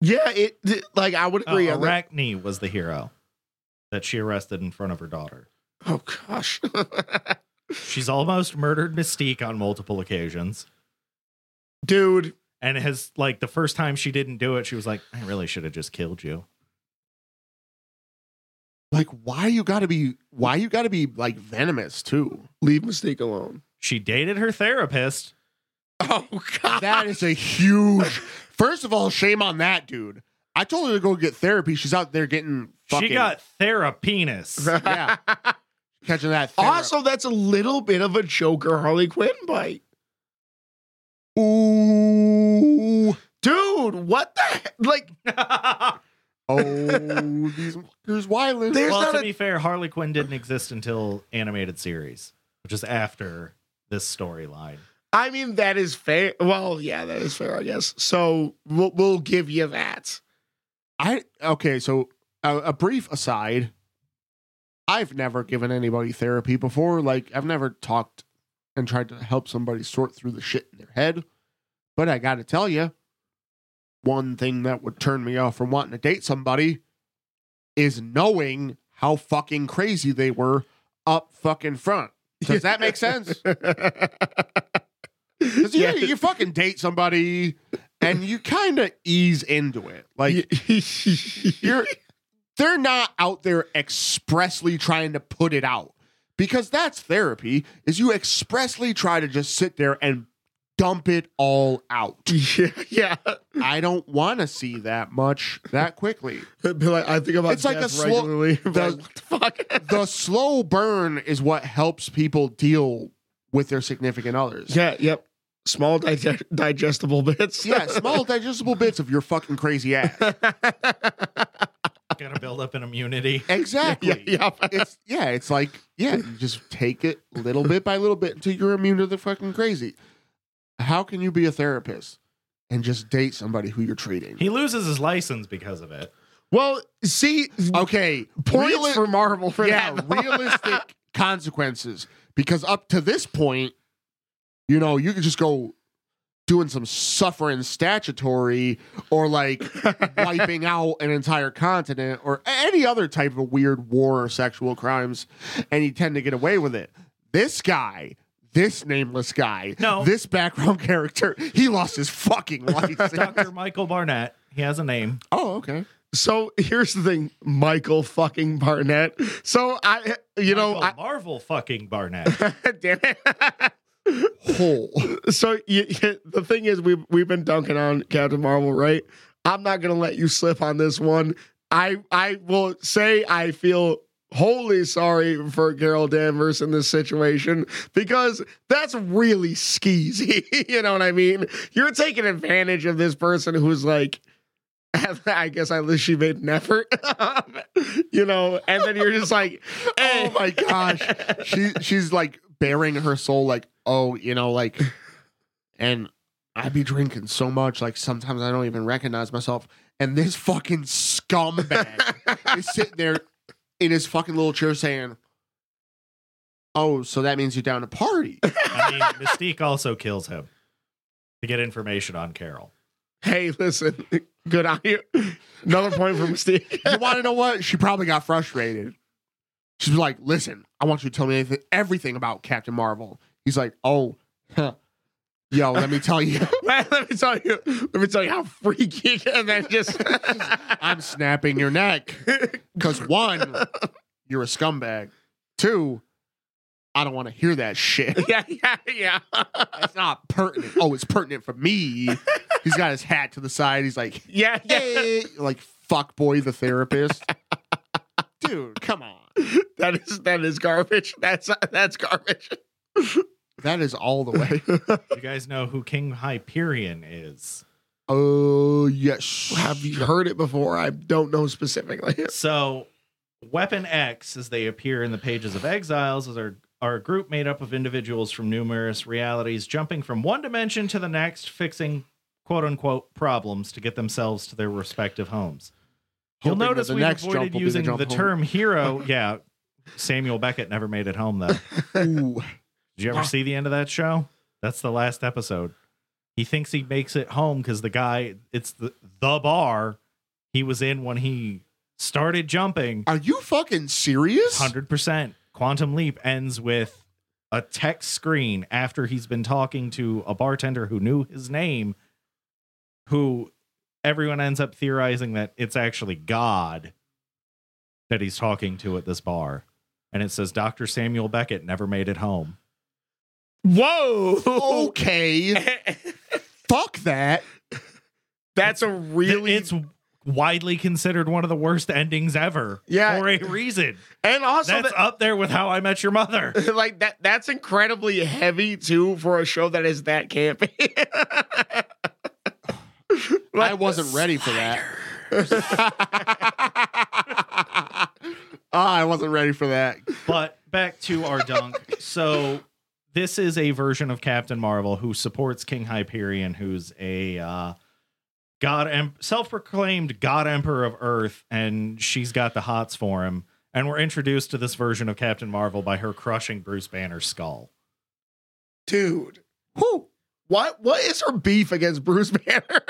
yeah it, it- like i would Uh, agree on that. Arachne was the hero that she arrested in front of her daughter. oh gosh She's almost murdered Mystique on multiple occasions. dude And has like the first time she didn't do it, she was like, I really should have just killed you. Like, why you gotta be why you gotta be like venomous too? leave Mystique alone She dated her therapist. oh god That is a huge first of all, shame on that dude. I told her to go get therapy. She's out there getting fucking She got therapenis. Yeah. catching that thera- Also, that's a little bit of a Joker Harley Quinn bite. Ooh. Dude, what the heck? like? Oh, these fuckers wildin'. There's well, to a- be fair, Harley Quinn didn't exist until animated series, which is after this storyline. I mean, that is fair. Well, yeah, that is fair, I guess. So we'll, we'll give you that. I okay. So a, a brief aside. I've never given anybody therapy before. Like I've never talked and tried to help somebody sort through the shit in their head. But I got to tell you, one thing that would turn me off from wanting to date somebody is knowing how fucking crazy they were up fucking front. Does that make sense? Because yeah, Yeah. you fucking date somebody and you kind of ease into it. Like you're they're not out there expressly trying to put it out. Because that's therapy, is you expressly try to just sit there and dump it all out. yeah, yeah. I don't want to see that much that quickly. Be like, I think about It's like a death slow- regularly. the- Like, the fuck? The slow burn is what helps people deal with their significant others. yeah, yep. Small dig- digestible bits. Yeah, small digestible bits of your fucking crazy ass. Got to build up an immunity. Exactly. yeah, yeah. It's yeah, it's like yeah, you just take it little bit by little bit until you're immune to the fucking crazy. How can you be a therapist and just date somebody who you're treating? He loses his license because of it. Well, see, Okay, points reali- for Marvel for yeah, that. realistic consequences. Because up to this point, you know, you could just go doing some suffering statutory or like wiping out an entire continent or any other type of weird war or sexual crimes, and you tend to get away with it. This guy, this nameless guy, No. this background character, he lost his fucking license. Dr. Michael Barnett, he has a name. oh, okay. So here's the thing, Michael fucking Barnett. So I, you know, Michael Marvel fucking Barnett. Damn it. Hole. so you, the thing is, we've we've been dunking on Captain Marvel, right? I'm not gonna let you slip on this one. I I will say I feel wholly sorry for Carol Danvers in this situation because that's really skeezy. you know what I mean? You're taking advantage of this person who's like. I guess at least she made an effort, you know, and then you're just like, Oh my gosh. she she's like baring her soul like oh you know like and I'd be drinking so much like sometimes i don't even recognize myself and this fucking scumbag is sitting there in his fucking little chair saying oh so that means you're down to party I mean, Mystique also kills him to get information on Carol. Hey, listen, good on you. Another point for Mystique. you want to know what she probably got frustrated she's like listen i want you to tell me anything, everything about captain marvel he's like oh huh. yo let me tell you let me tell you, let me tell you how freaky, and then just I'm snapping your neck. Because one, you're a scumbag. Two, I don't want to hear that shit. yeah, yeah, yeah. That's not pertinent. Oh, it's pertinent for me. He's got his hat to the side. He's like, Yeah, yeah. hey, like fuck boy the therapist. Dude, come on. That is that is garbage. That's that's garbage. That is all the way. You guys know who King Hyperion is. Oh yes. Have you heard it before? I don't know specifically. So, Weapon X, as they appear in the pages of Exiles, is our, are a group made up of individuals from numerous realities, jumping from one dimension to the next, fixing quote unquote problems to get themselves to their respective homes. You'll notice we next jump avoided will be the using the, term hero. Yeah, Samuel Beckett never made it home, though. Did you ever see the end of that show? That's the last episode. He thinks he makes it home because the guy, it's the, the bar he was in when he started jumping. Are you fucking serious? 100%. Quantum Leap ends with a text screen after he's been talking to a bartender who knew his name, who everyone ends up theorizing that it's actually God that he's talking to at this bar. And it says Dr. Samuel Beckett never made it home. Whoa. Okay. Fuck that. That's a really it's widely considered one of the worst endings ever Yeah. for a reason. and also That's that- up there with How I Met Your Mother. like that that's incredibly heavy too for a show that is that campy. I wasn't ready for that. Ah, I wasn't ready for that. But back to our dunk. So this is a version of Captain Marvel who supports King Hyperion, who's a uh, god, em- self-proclaimed god emperor of Earth, and she's got the hots for him. And we're introduced to this version of Captain Marvel by her crushing Bruce Banner's skull. dude. Who? What? What is her beef against Bruce Banner?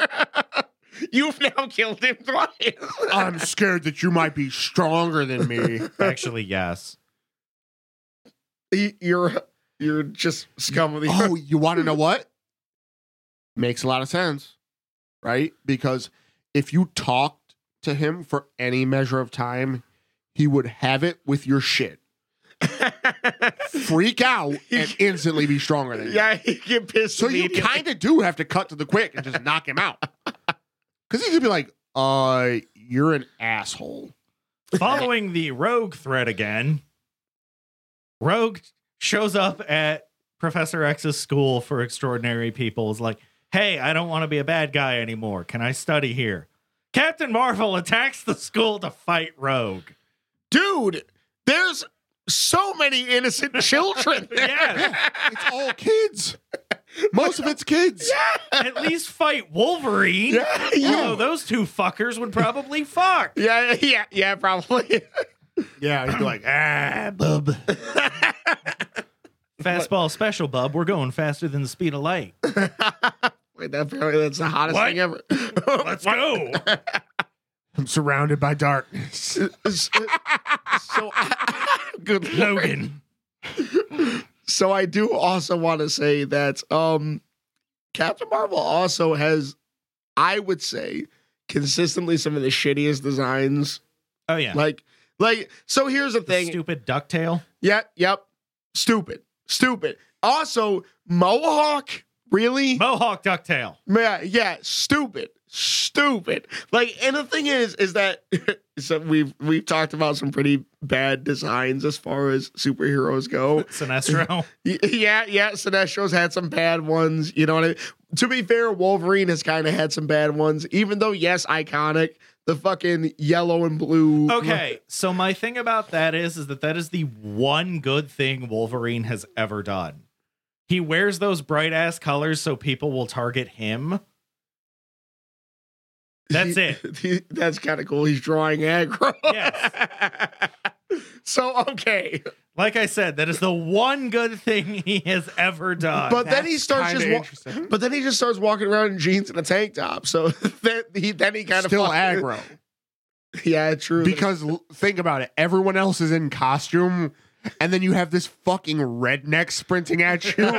You've now killed him twice. I'm scared that you might be stronger than me. Actually, yes. You're you're just scum of the Oh, you want to know what? Makes a lot of sense, right? Because if you talked to him for any measure of time, he would have it with your shit. Freak out and instantly be stronger than you. yeah, he get pissed. So you kind of do have to cut to the quick and just knock him out. Because he's gonna be like, "Uh, you're an asshole." Following the Rogue thread again, Rogue shows up at Professor X's school for extraordinary people. Is like, hey, I don't want to be a bad guy anymore. Can I study here? Captain Marvel attacks the school to fight Rogue. dude. There's so many innocent children. there. Yes. It's all kids. Most of it's kids. Yeah. At least fight Wolverine. Yeah, you- Although those two fuckers would probably fuck. yeah, yeah, yeah, probably. Yeah, he'd be like, "Ah, bub." Fastball special, bub. We're going faster than the speed of light. Wait, that apparently that's the hottest What? thing ever. Let's go. I'm surrounded by darkness. so, good lord. Logan. So I do also want to say that um Captain Marvel also has, I would say, consistently some of the shittiest designs. Oh yeah. Like, like. So here's the The thing. stupid ducktail. Yeah, yep. Stupid. Stupid. Also, Mohawk. Really? Mohawk ducktail. Yeah, yeah, stupid, stupid. Like, and the thing is, is that so we've we've talked about some pretty bad designs as far as superheroes go. Sinestro. Yeah, yeah, Sinestro's had some bad ones. You know what I mean? To be fair, Wolverine has kind of had some bad ones, even though yes, iconic. The fucking yellow and blue. Okay, so my thing about that is is that that is the one good thing Wolverine has ever done. He wears those bright ass colors so people will target him. That's He- it. he- that's kind of cool. He's drawing aggro. Yes. so okay, Like I said, that is the one good thing he has ever done. but then he starts just. Wa- but then he just starts walking around in jeans and a tank top. So then he then he kind of Still aggro. Yeah, true. Because think about it, everyone else is in costume, and then you have this fucking redneck sprinting at you.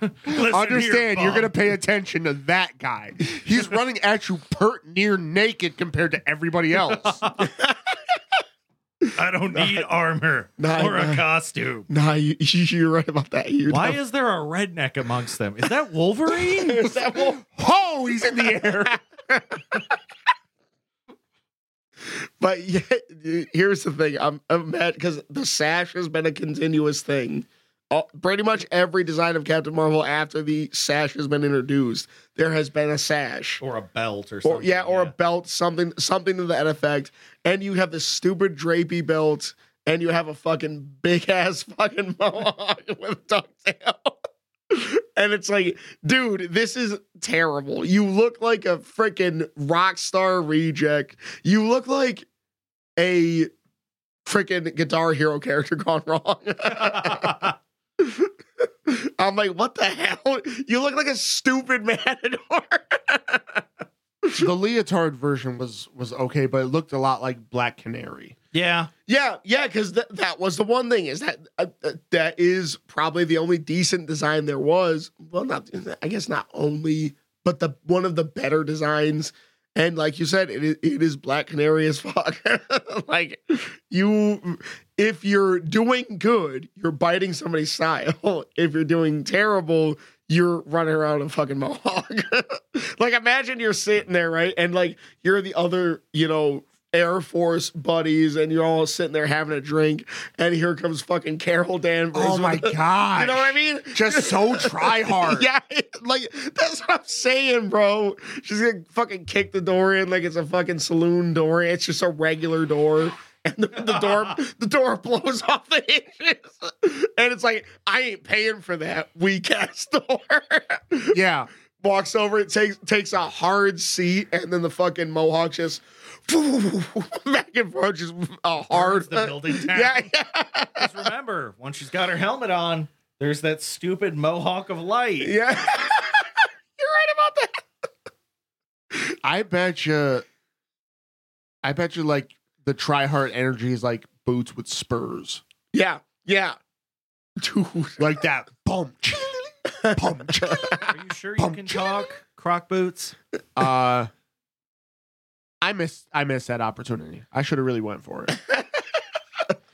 Listen here, Understand, you're gonna pay attention to that guy. He's running at you pert near naked compared to everybody else. I don't need armor Nah, or a nah. costume. nah, you, you're right about that. You're Why def- is there a redneck amongst them? Is that Wolverine? is that Wolf- Oh, he's in the air. But yeah, here's the thing. I'm, I'm mad because the sash has been a continuous thing. All, pretty much every design of Captain Marvel after the sash has been introduced, there has been a sash. or a belt or Or something. yeah, or a belt, something, something to that effect. And you have this stupid drapey belt, and you have a fucking big ass fucking mohawk with a ducktail. and it's like, dude, this is terrible. You look like a freaking rock star reject. You look like a freaking Guitar Hero character gone wrong. I'm like, what the hell? You look like a stupid matador. the leotard version was was okay, but it looked a lot like Black Canary. yeah. Yeah, yeah, because th- that was the one thing is that uh, uh, that is probably the only decent design there was. Well, not I guess not only, but the one of the better designs. And like you said, it is, it is Black Canary as fuck. like you, if you're doing good, you're biting somebody's style. If you're doing terrible, you're running around a fucking mohawk. like imagine you're sitting there, right, and like you're the other, you know, Air Force buddies, and you're all sitting there having a drink, and here comes fucking Carol Danvers. Oh my the- god! You know what I mean? Just so try hard. Yeah, like that's what I'm saying, bro. She's gonna fucking kick the door in like it's a fucking saloon door. It's just a regular door. And the, the door the door blows off the hinges. And it's like, I ain't paying for that weak ass door. yeah. Walks over, it takes takes a hard seat, and then the fucking mohawk just back and forth, just a hard Burns the building down. Yeah, yeah. Just remember, once she's got her helmet on, there's that stupid mohawk of light. Yeah. You're right about that. I bet you. I bet you like the try hard energy is like boots with spurs, Yeah, yeah. Dude. like that. Boom, boom. Are you sure you can talk, croc boots? Uh, I missed. I missed that opportunity. I should have really went for it.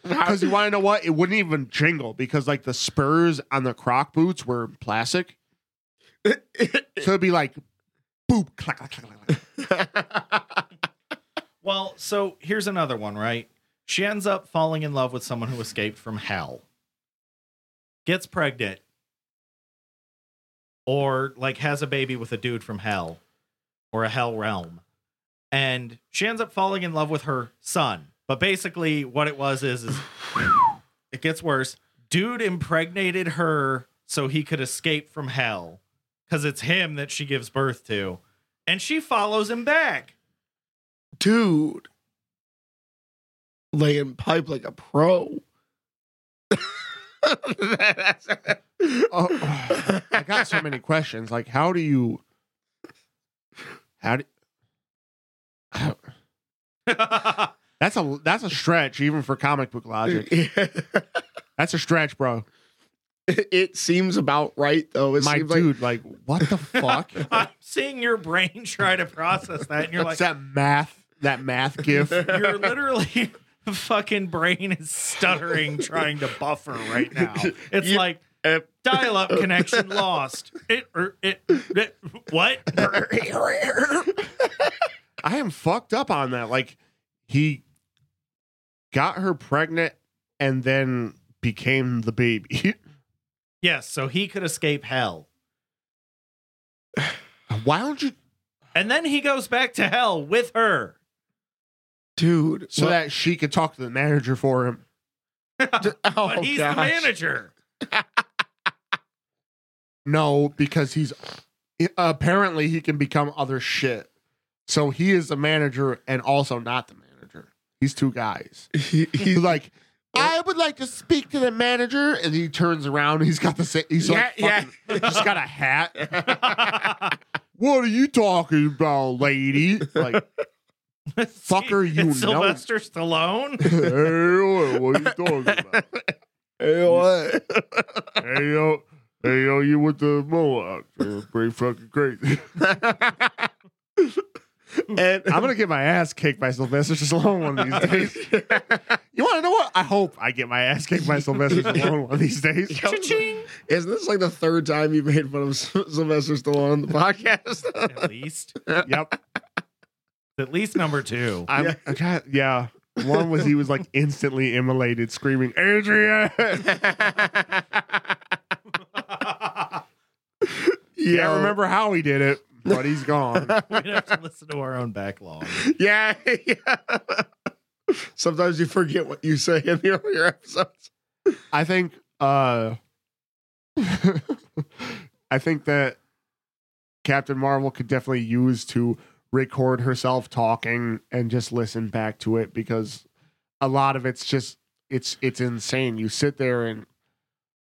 Because you want to know what? It wouldn't even jingle because like the spurs on the Croc boots were plastic, so it'd be like, boop, clack, clack, clack, clack, clack. Well, so here's another one, right? She ends up falling in love with someone who escaped from hell, gets pregnant, or like has a baby with a dude from hell or a hell realm. And she ends up falling in love with her son. But basically, what it was is, is it gets worse. Dude impregnated her so he could escape from hell because it's him that she gives birth to. And she follows him back. Dude. Laying pipe like a pro. That's- oh, oh, I got so many questions. Like, how do you? How do? How- that's a that's a stretch even for comic book logic. That's a stretch, bro. it seems about right though. It My seems like dude, like, what the fuck? I'm seeing your brain try to process that, and you're like, that math? That math gif? you're literally fucking brain is stuttering trying to buffer right now. It's You- like uh, dial-up connection lost. It, er, it, it what? I am fucked up on that. Like, he got her pregnant and then became the baby. yes, so he could escape hell, Why don't you? and then he goes back to hell with her. dude. So well- that she could talk to the manager for him. oh, but he's gosh. the manager. No, because he's apparently he can become other shit. So he is the manager and also not the manager. He's two guys. He, He's like, oh. I would like to speak to the manager, and he turns around. He's got the same. He's like, Yeah, fucking, just got a hat. What are you talking about, lady? Like, Fucker, you know. Sylvester Stallone. hey, what are you talking about? hey, what? Hey yo, hey yo, you with the mohawk? You're pretty fucking crazy. And I'm gonna get my ass kicked by Sylvester Stallone one of these days. You want to know what? I hope I get my ass kicked by Sylvester Stallone one of these days. Cha-ching. Isn't this like the third time you've made fun of Sylvester Stallone on the podcast? At least, Yep. at least number two. I'm, Yeah. I'm trying- yeah. One was he was like instantly immolated, screaming, Adrian. yeah, Can't remember how he did it, but he's gone. We'd have to listen to our own backlog. Yeah, yeah. Sometimes you forget what you say in the earlier episodes. I think uh I think that Captain Marvel could definitely use to record herself talking and just listen back to it because a lot of it's just it's it's insane. You sit there and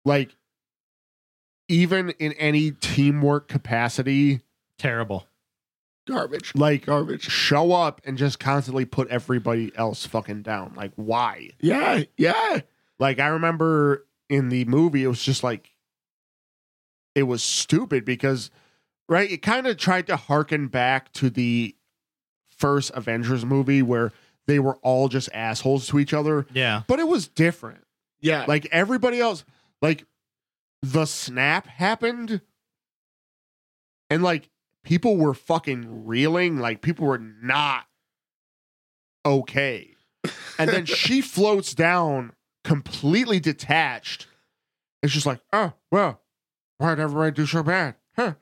like even in any teamwork capacity, Terrible. Garbage. like Garbage. show up and just constantly put everybody else fucking down. Like why? Yeah, yeah. Like I remember in the movie, it was just like it was stupid because right, it kind of tried to harken back to the first Avengers movie where they were all just assholes to each other, Yeah. but it was different. Yeah. Like everybody else, like the snap happened, and like people were fucking reeling, like people were not okay. And then she floats down completely detached. It's just like, oh, well, why'd everybody do so bad? Huh.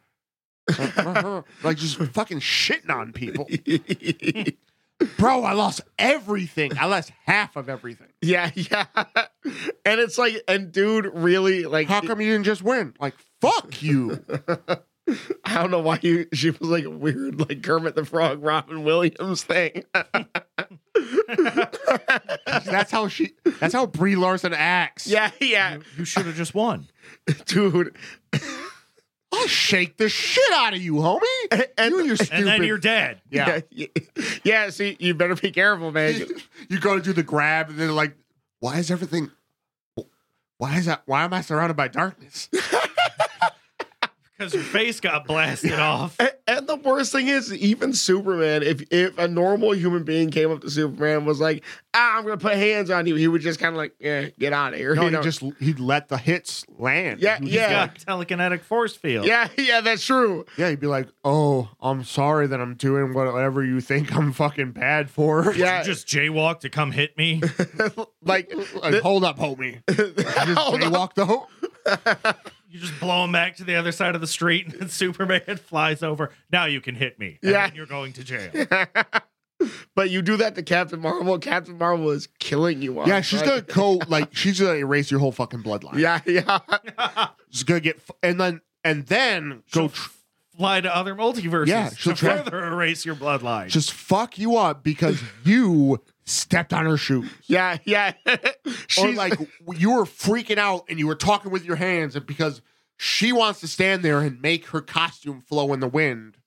like just fucking shitting on people. Bro, I lost everything. I lost half of everything. yeah, yeah. And it's like, and dude, really, like, How come you didn't just win? Like, fuck you. I don't know why you. She was like a weird, like Kermit the Frog, Robin Williams thing. That's how she that's how Brie Larson acts. yeah, yeah, You, you should have just won. dude. I'll shake the shit out of you, homie. And, you and your stupid And then you're dead. yeah. yeah, yeah. See, you better be careful, man. you go to do the grab and then like, why is everything why is that why am I surrounded by darkness? Because your face got blasted off. And, and the worst thing is, even Superman, if if a normal human being came up to Superman and was like, ah, I'm gonna put hands on you, he would just kind of like, yeah, get out of here. No, you he know? just he'd let the hits land. Yeah, He'd- He's yeah. got telekinetic force field. yeah, yeah, that's true. Yeah, he'd be like, "Oh, I'm sorry that I'm doing whatever you think I'm fucking bad for." Yeah, You just jaywalk to come hit me. like, Like, hold up, homie. I just Hold on. jaywalk the ho- You just blow him back to the other side of the street, and then Superman flies over. Now you can hit me. And Yeah. then you're going to jail. but you do that to Captain Marvel. Captain Marvel is killing you. On Yeah, she's sight. gonna go like she's gonna erase your whole fucking bloodline. Yeah, yeah. she's gonna get f- and then and then go She'll tr- fly to other multiverses Yeah, she'll try- further erase your bloodline. just fuck you up because you stepped on her shoes. Yeah, yeah. Or like you were freaking out and you were talking with your hands and because she wants to stand there and make her costume flow in the wind.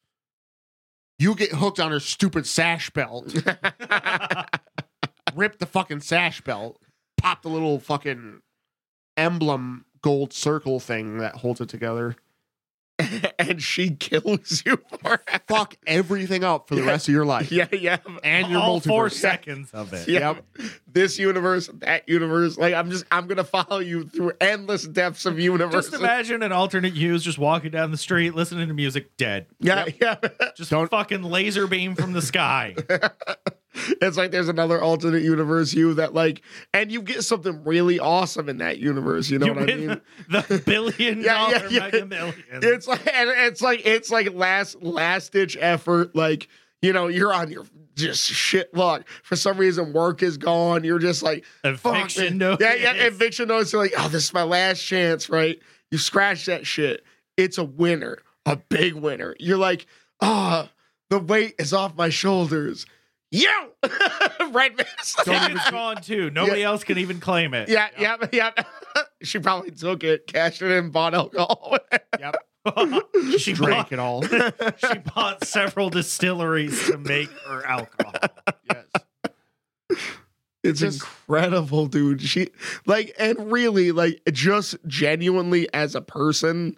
You get hooked on her stupid sash belt, rip the fucking sash belt, pop the little fucking emblem gold circle thing that holds it together. and she kills you for it. Fuck everything up for the rest of your life Yeah, yeah. and your All four seconds of it. Yeah. This universe, that universe. Like I'm just I'm gonna follow you through endless depths of universe. Just imagine an alternate Hughes just walking down the street, listening to music, dead. yeah, yeah. Just Don't- fucking laser beam from the sky. It's like there's another alternate universe you that like and you get something really awesome in that universe, you know you what I mean? the billion Yeah, yeah, dollar yeah. mega million. It's like and it's like it's like last last ditch effort. Like you know you're on your just shit luck. For some reason, work is gone. You're just like Eviction notice. Yeah, yeah. Eviction notice. You're like, oh, this is my last chance. Right? You scratch that shit. It's a winner, a big winner. You're like, ah, the weight is off my shoulders. Yeah, right, man. Ticket's gone too. Nobody else can even claim it. Yeah, yeah, yeah. she probably took it, cashed it in, bought alcohol. Yep. she Drank bought, it all. she bought several distilleries to make her alcohol. yes. It's Just- incredible, dude. She like and really like just genuinely as a person,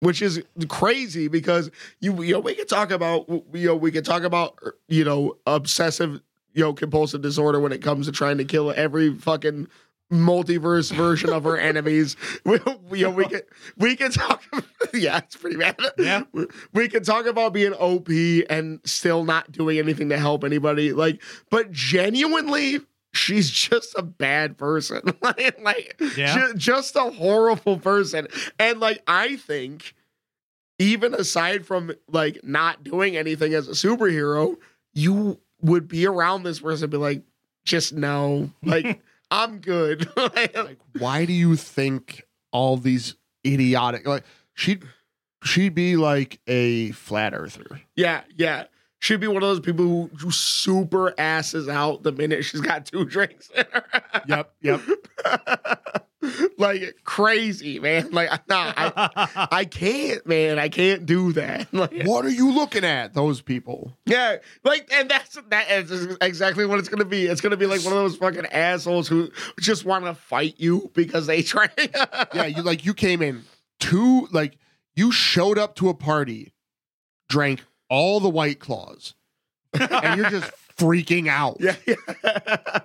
which is crazy because you you know we could talk about you know we could talk about you know obsessive you know compulsive disorder when it comes to trying to kill every fucking multiverse version of her enemies. We, you know, we can we can talk. yeah, it's pretty bad. Yeah. we, we can talk about being OP and still not doing anything to help anybody. Like, but genuinely, she's just a bad person. like, like Yeah. ju- just a horrible person. And like, I think. Even aside from like not doing anything as a superhero, you would be around this person and be like, just no, like I'm good. Like, like why do you think all these idiotic like she'd she'd be like a flat earther yeah, yeah. She'd be one of those people who, who super asses out the minute she's got two drinks in her. yep yep like crazy, man. Like nah, I, I can't, man. I can't do that. Like, what are you looking at those people yeah, like, and that's that is exactly what it's gonna be. It's gonna be like one of those fucking assholes who just want to fight you because they try. yeah you like you came in two like you showed up to a party drank all the white claws and you're just freaking out yeah, yeah.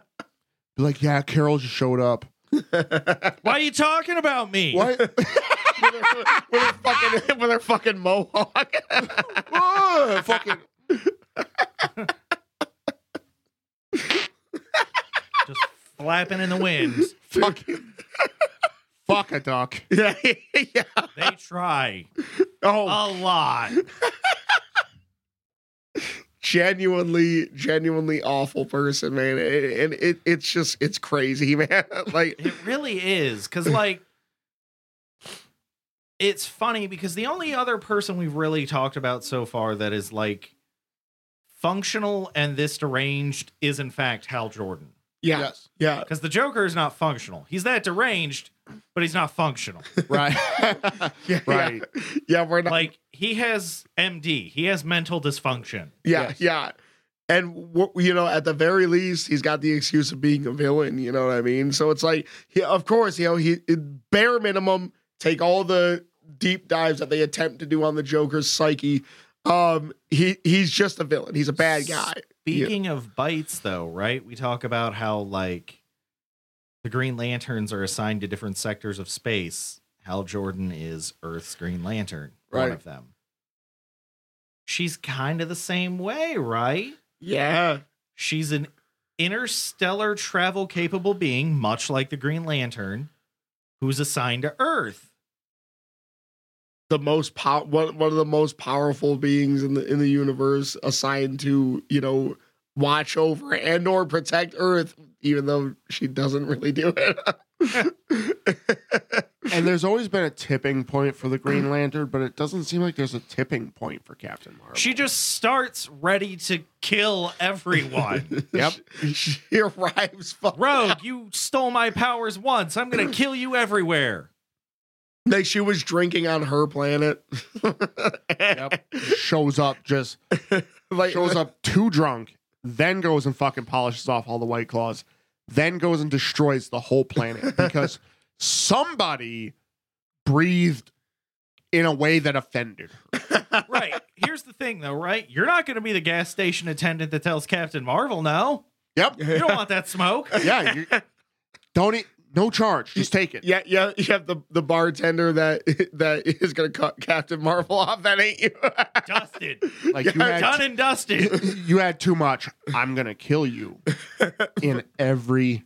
Be like yeah carol just showed up Why are you talking about me? what with, her, with her fucking with her fucking mohawk. Ah, fucking just flapping in the wind. Fucking fuck a duck. Yeah, yeah. They try Oh, a lot. Genuinely, genuinely awful person, man. And it, it's just, it's crazy, man. like, It really is because like it's funny because the only other person we've really talked about so far that is like functional and this deranged is in fact Hal Jordan. yeah, Yes. yeah, Because the Joker is not functional. He's that deranged, but he's not functional. Right. yeah, Right. Yeah, yeah we're not. like he has MD. He has mental dysfunction. yeah, yes. yeah. And you know, at the very least, he's got the excuse of being a villain. You know what I mean? So it's like, he, of course, you know, he bare minimum take all the deep dives that they attempt to do on the Joker's psyche. Um, he he's just a villain. He's a bad guy. Speaking of bites, though, right? We talk about how like the Green Lanterns are assigned to different sectors of space. Hal Jordan is Earth's Green Lantern, one of them. She's kind of the same way, right? Yeah, She's an interstellar travel capable being, much like the Green Lantern, who's assigned to Earth. the most pow- one one of the most powerful beings in the in the universe, assigned to you know watch over and or protect Earth, even though she doesn't really do it. and there's always been a tipping point for the Green Lantern, but it doesn't seem like there's a tipping point for Captain Marvel. She just starts ready to kill everyone. Yep. she arrives. fu- Rogue, you stole my powers once. I'm going to kill you everywhere. Like she was drinking on her planet. Yep. shows up just like shows up too drunk, then goes and fucking polishes off all the white claws, then goes and destroys the whole planet because somebody breathed in a way that offended her. Right. Here's the thing, though, right? You're not going to be the gas station attendant that tells Captain Marvel no. Yep. You don't want that smoke. Yeah. You, don't eat. No charge. Just take it. Yeah, yeah, you have the, the bartender that that is gonna cut Captain Marvel off. That ain't you. Dusted. Like you Yeah, had, Done and dusted. you had too much. I'm gonna kill you in every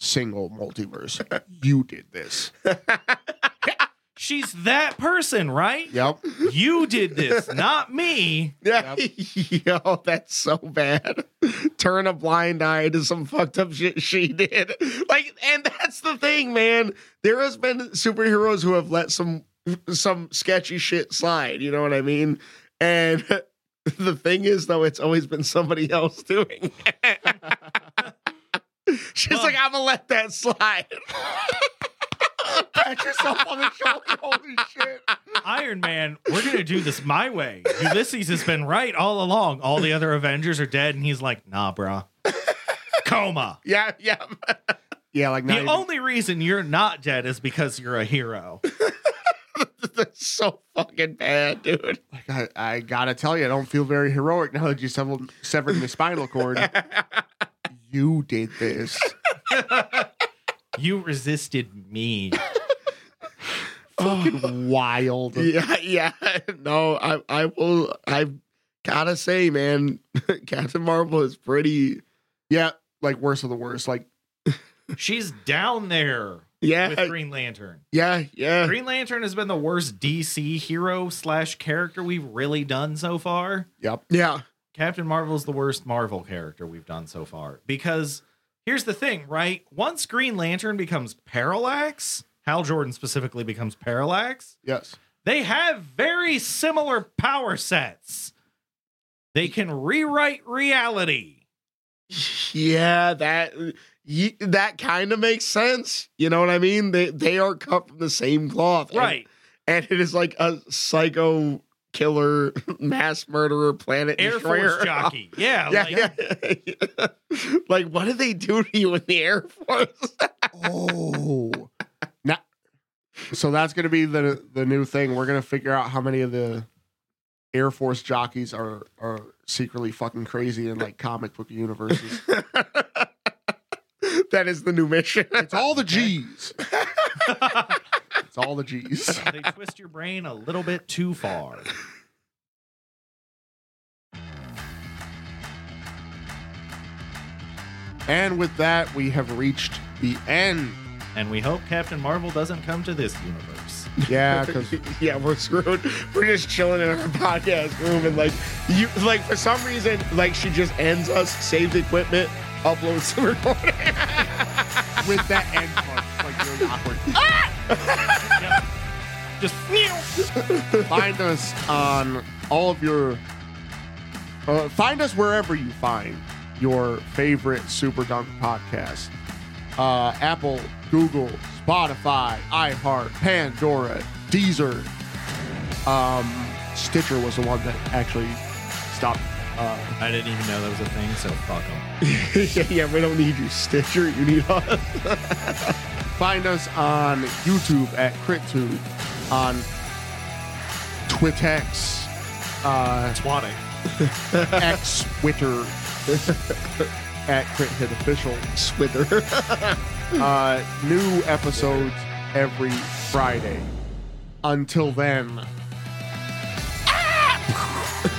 single multiverse. You did this. She's that person, right? Yep. You did this, not me. Yeah, yo, that's so bad. Turn a blind eye to some fucked up shit she did. Like, and that's the thing, man. There has been superheroes who have let some some sketchy shit slide. You know what I mean? And the thing is, though, it's always been somebody else doing. it. She's Well- like, I'm gonna let that slide. Pat yourself on the shoulder. Holy shit. Iron Man, we're going to do this my way. Ulysses has been right all along. All the other Avengers are dead. And he's like, nah, bruh. Coma. yeah, yeah. Yeah, like The even- only reason you're not dead is because you're a hero. That's so fucking bad, dude. like I, I gotta tell you, I don't feel very heroic now that you severed, severed my spinal cord. you did this. You resisted me. Fucking wild. Yeah, yeah. No, I I will I gotta say, man, Captain Marvel is pretty Yeah, like worst of the worst. Like She's down there yeah, with Green Lantern. yeah, yeah. Green Lantern has been the worst DC hero slash character we've really done so far. yep. Yeah. Captain Marvel's the worst Marvel character we've done so far. Because here's the thing, right? Once Green Lantern becomes Parallax, Hal Jordan specifically becomes Parallax, Yes. they have very similar power sets. They can rewrite reality. Yeah, that that kind of makes sense. You know what I mean? They they are cut from the same cloth. And- Right. And, it is like a psycho killer, mass murderer, planet Air destroyer. Force jockey. Yeah. Yeah, like, yeah. like what did they do to you in the Air Force? Oh. now, so that's gonna be the the new thing. We're gonna figure out how many of the Air Force jockeys are are secretly fucking crazy in like comic book universes. that is the new mission. It's all the G's. It's all the G's. they twist your brain a little bit too far. And with that, we have reached the end. And we hope Captain Marvel doesn't come to this universe. Yeah, because yeah, we're screwed. We're just chilling in our podcast room, and like you, like for some reason, like she just ends us, saves equipment, uploads the recording. with that end part, it's like really awkward. Just find us on all of your. Uh, find us wherever you find your favorite Super Dunk podcast. Uh, Apple, Google, Spotify, iHeart, Pandora, Deezer. Um, Stitcher was the one that actually stopped. Uh, I didn't even know that was a thing, so fuck them. yeah, yeah, we don't need you, Stitcher. You need us. find us on YouTube at CritTube, on Twitex, uh, Twatting. X Twitter at Crit Hit Official. Swither. Uh, new episodes every Friday. Until then. Ah!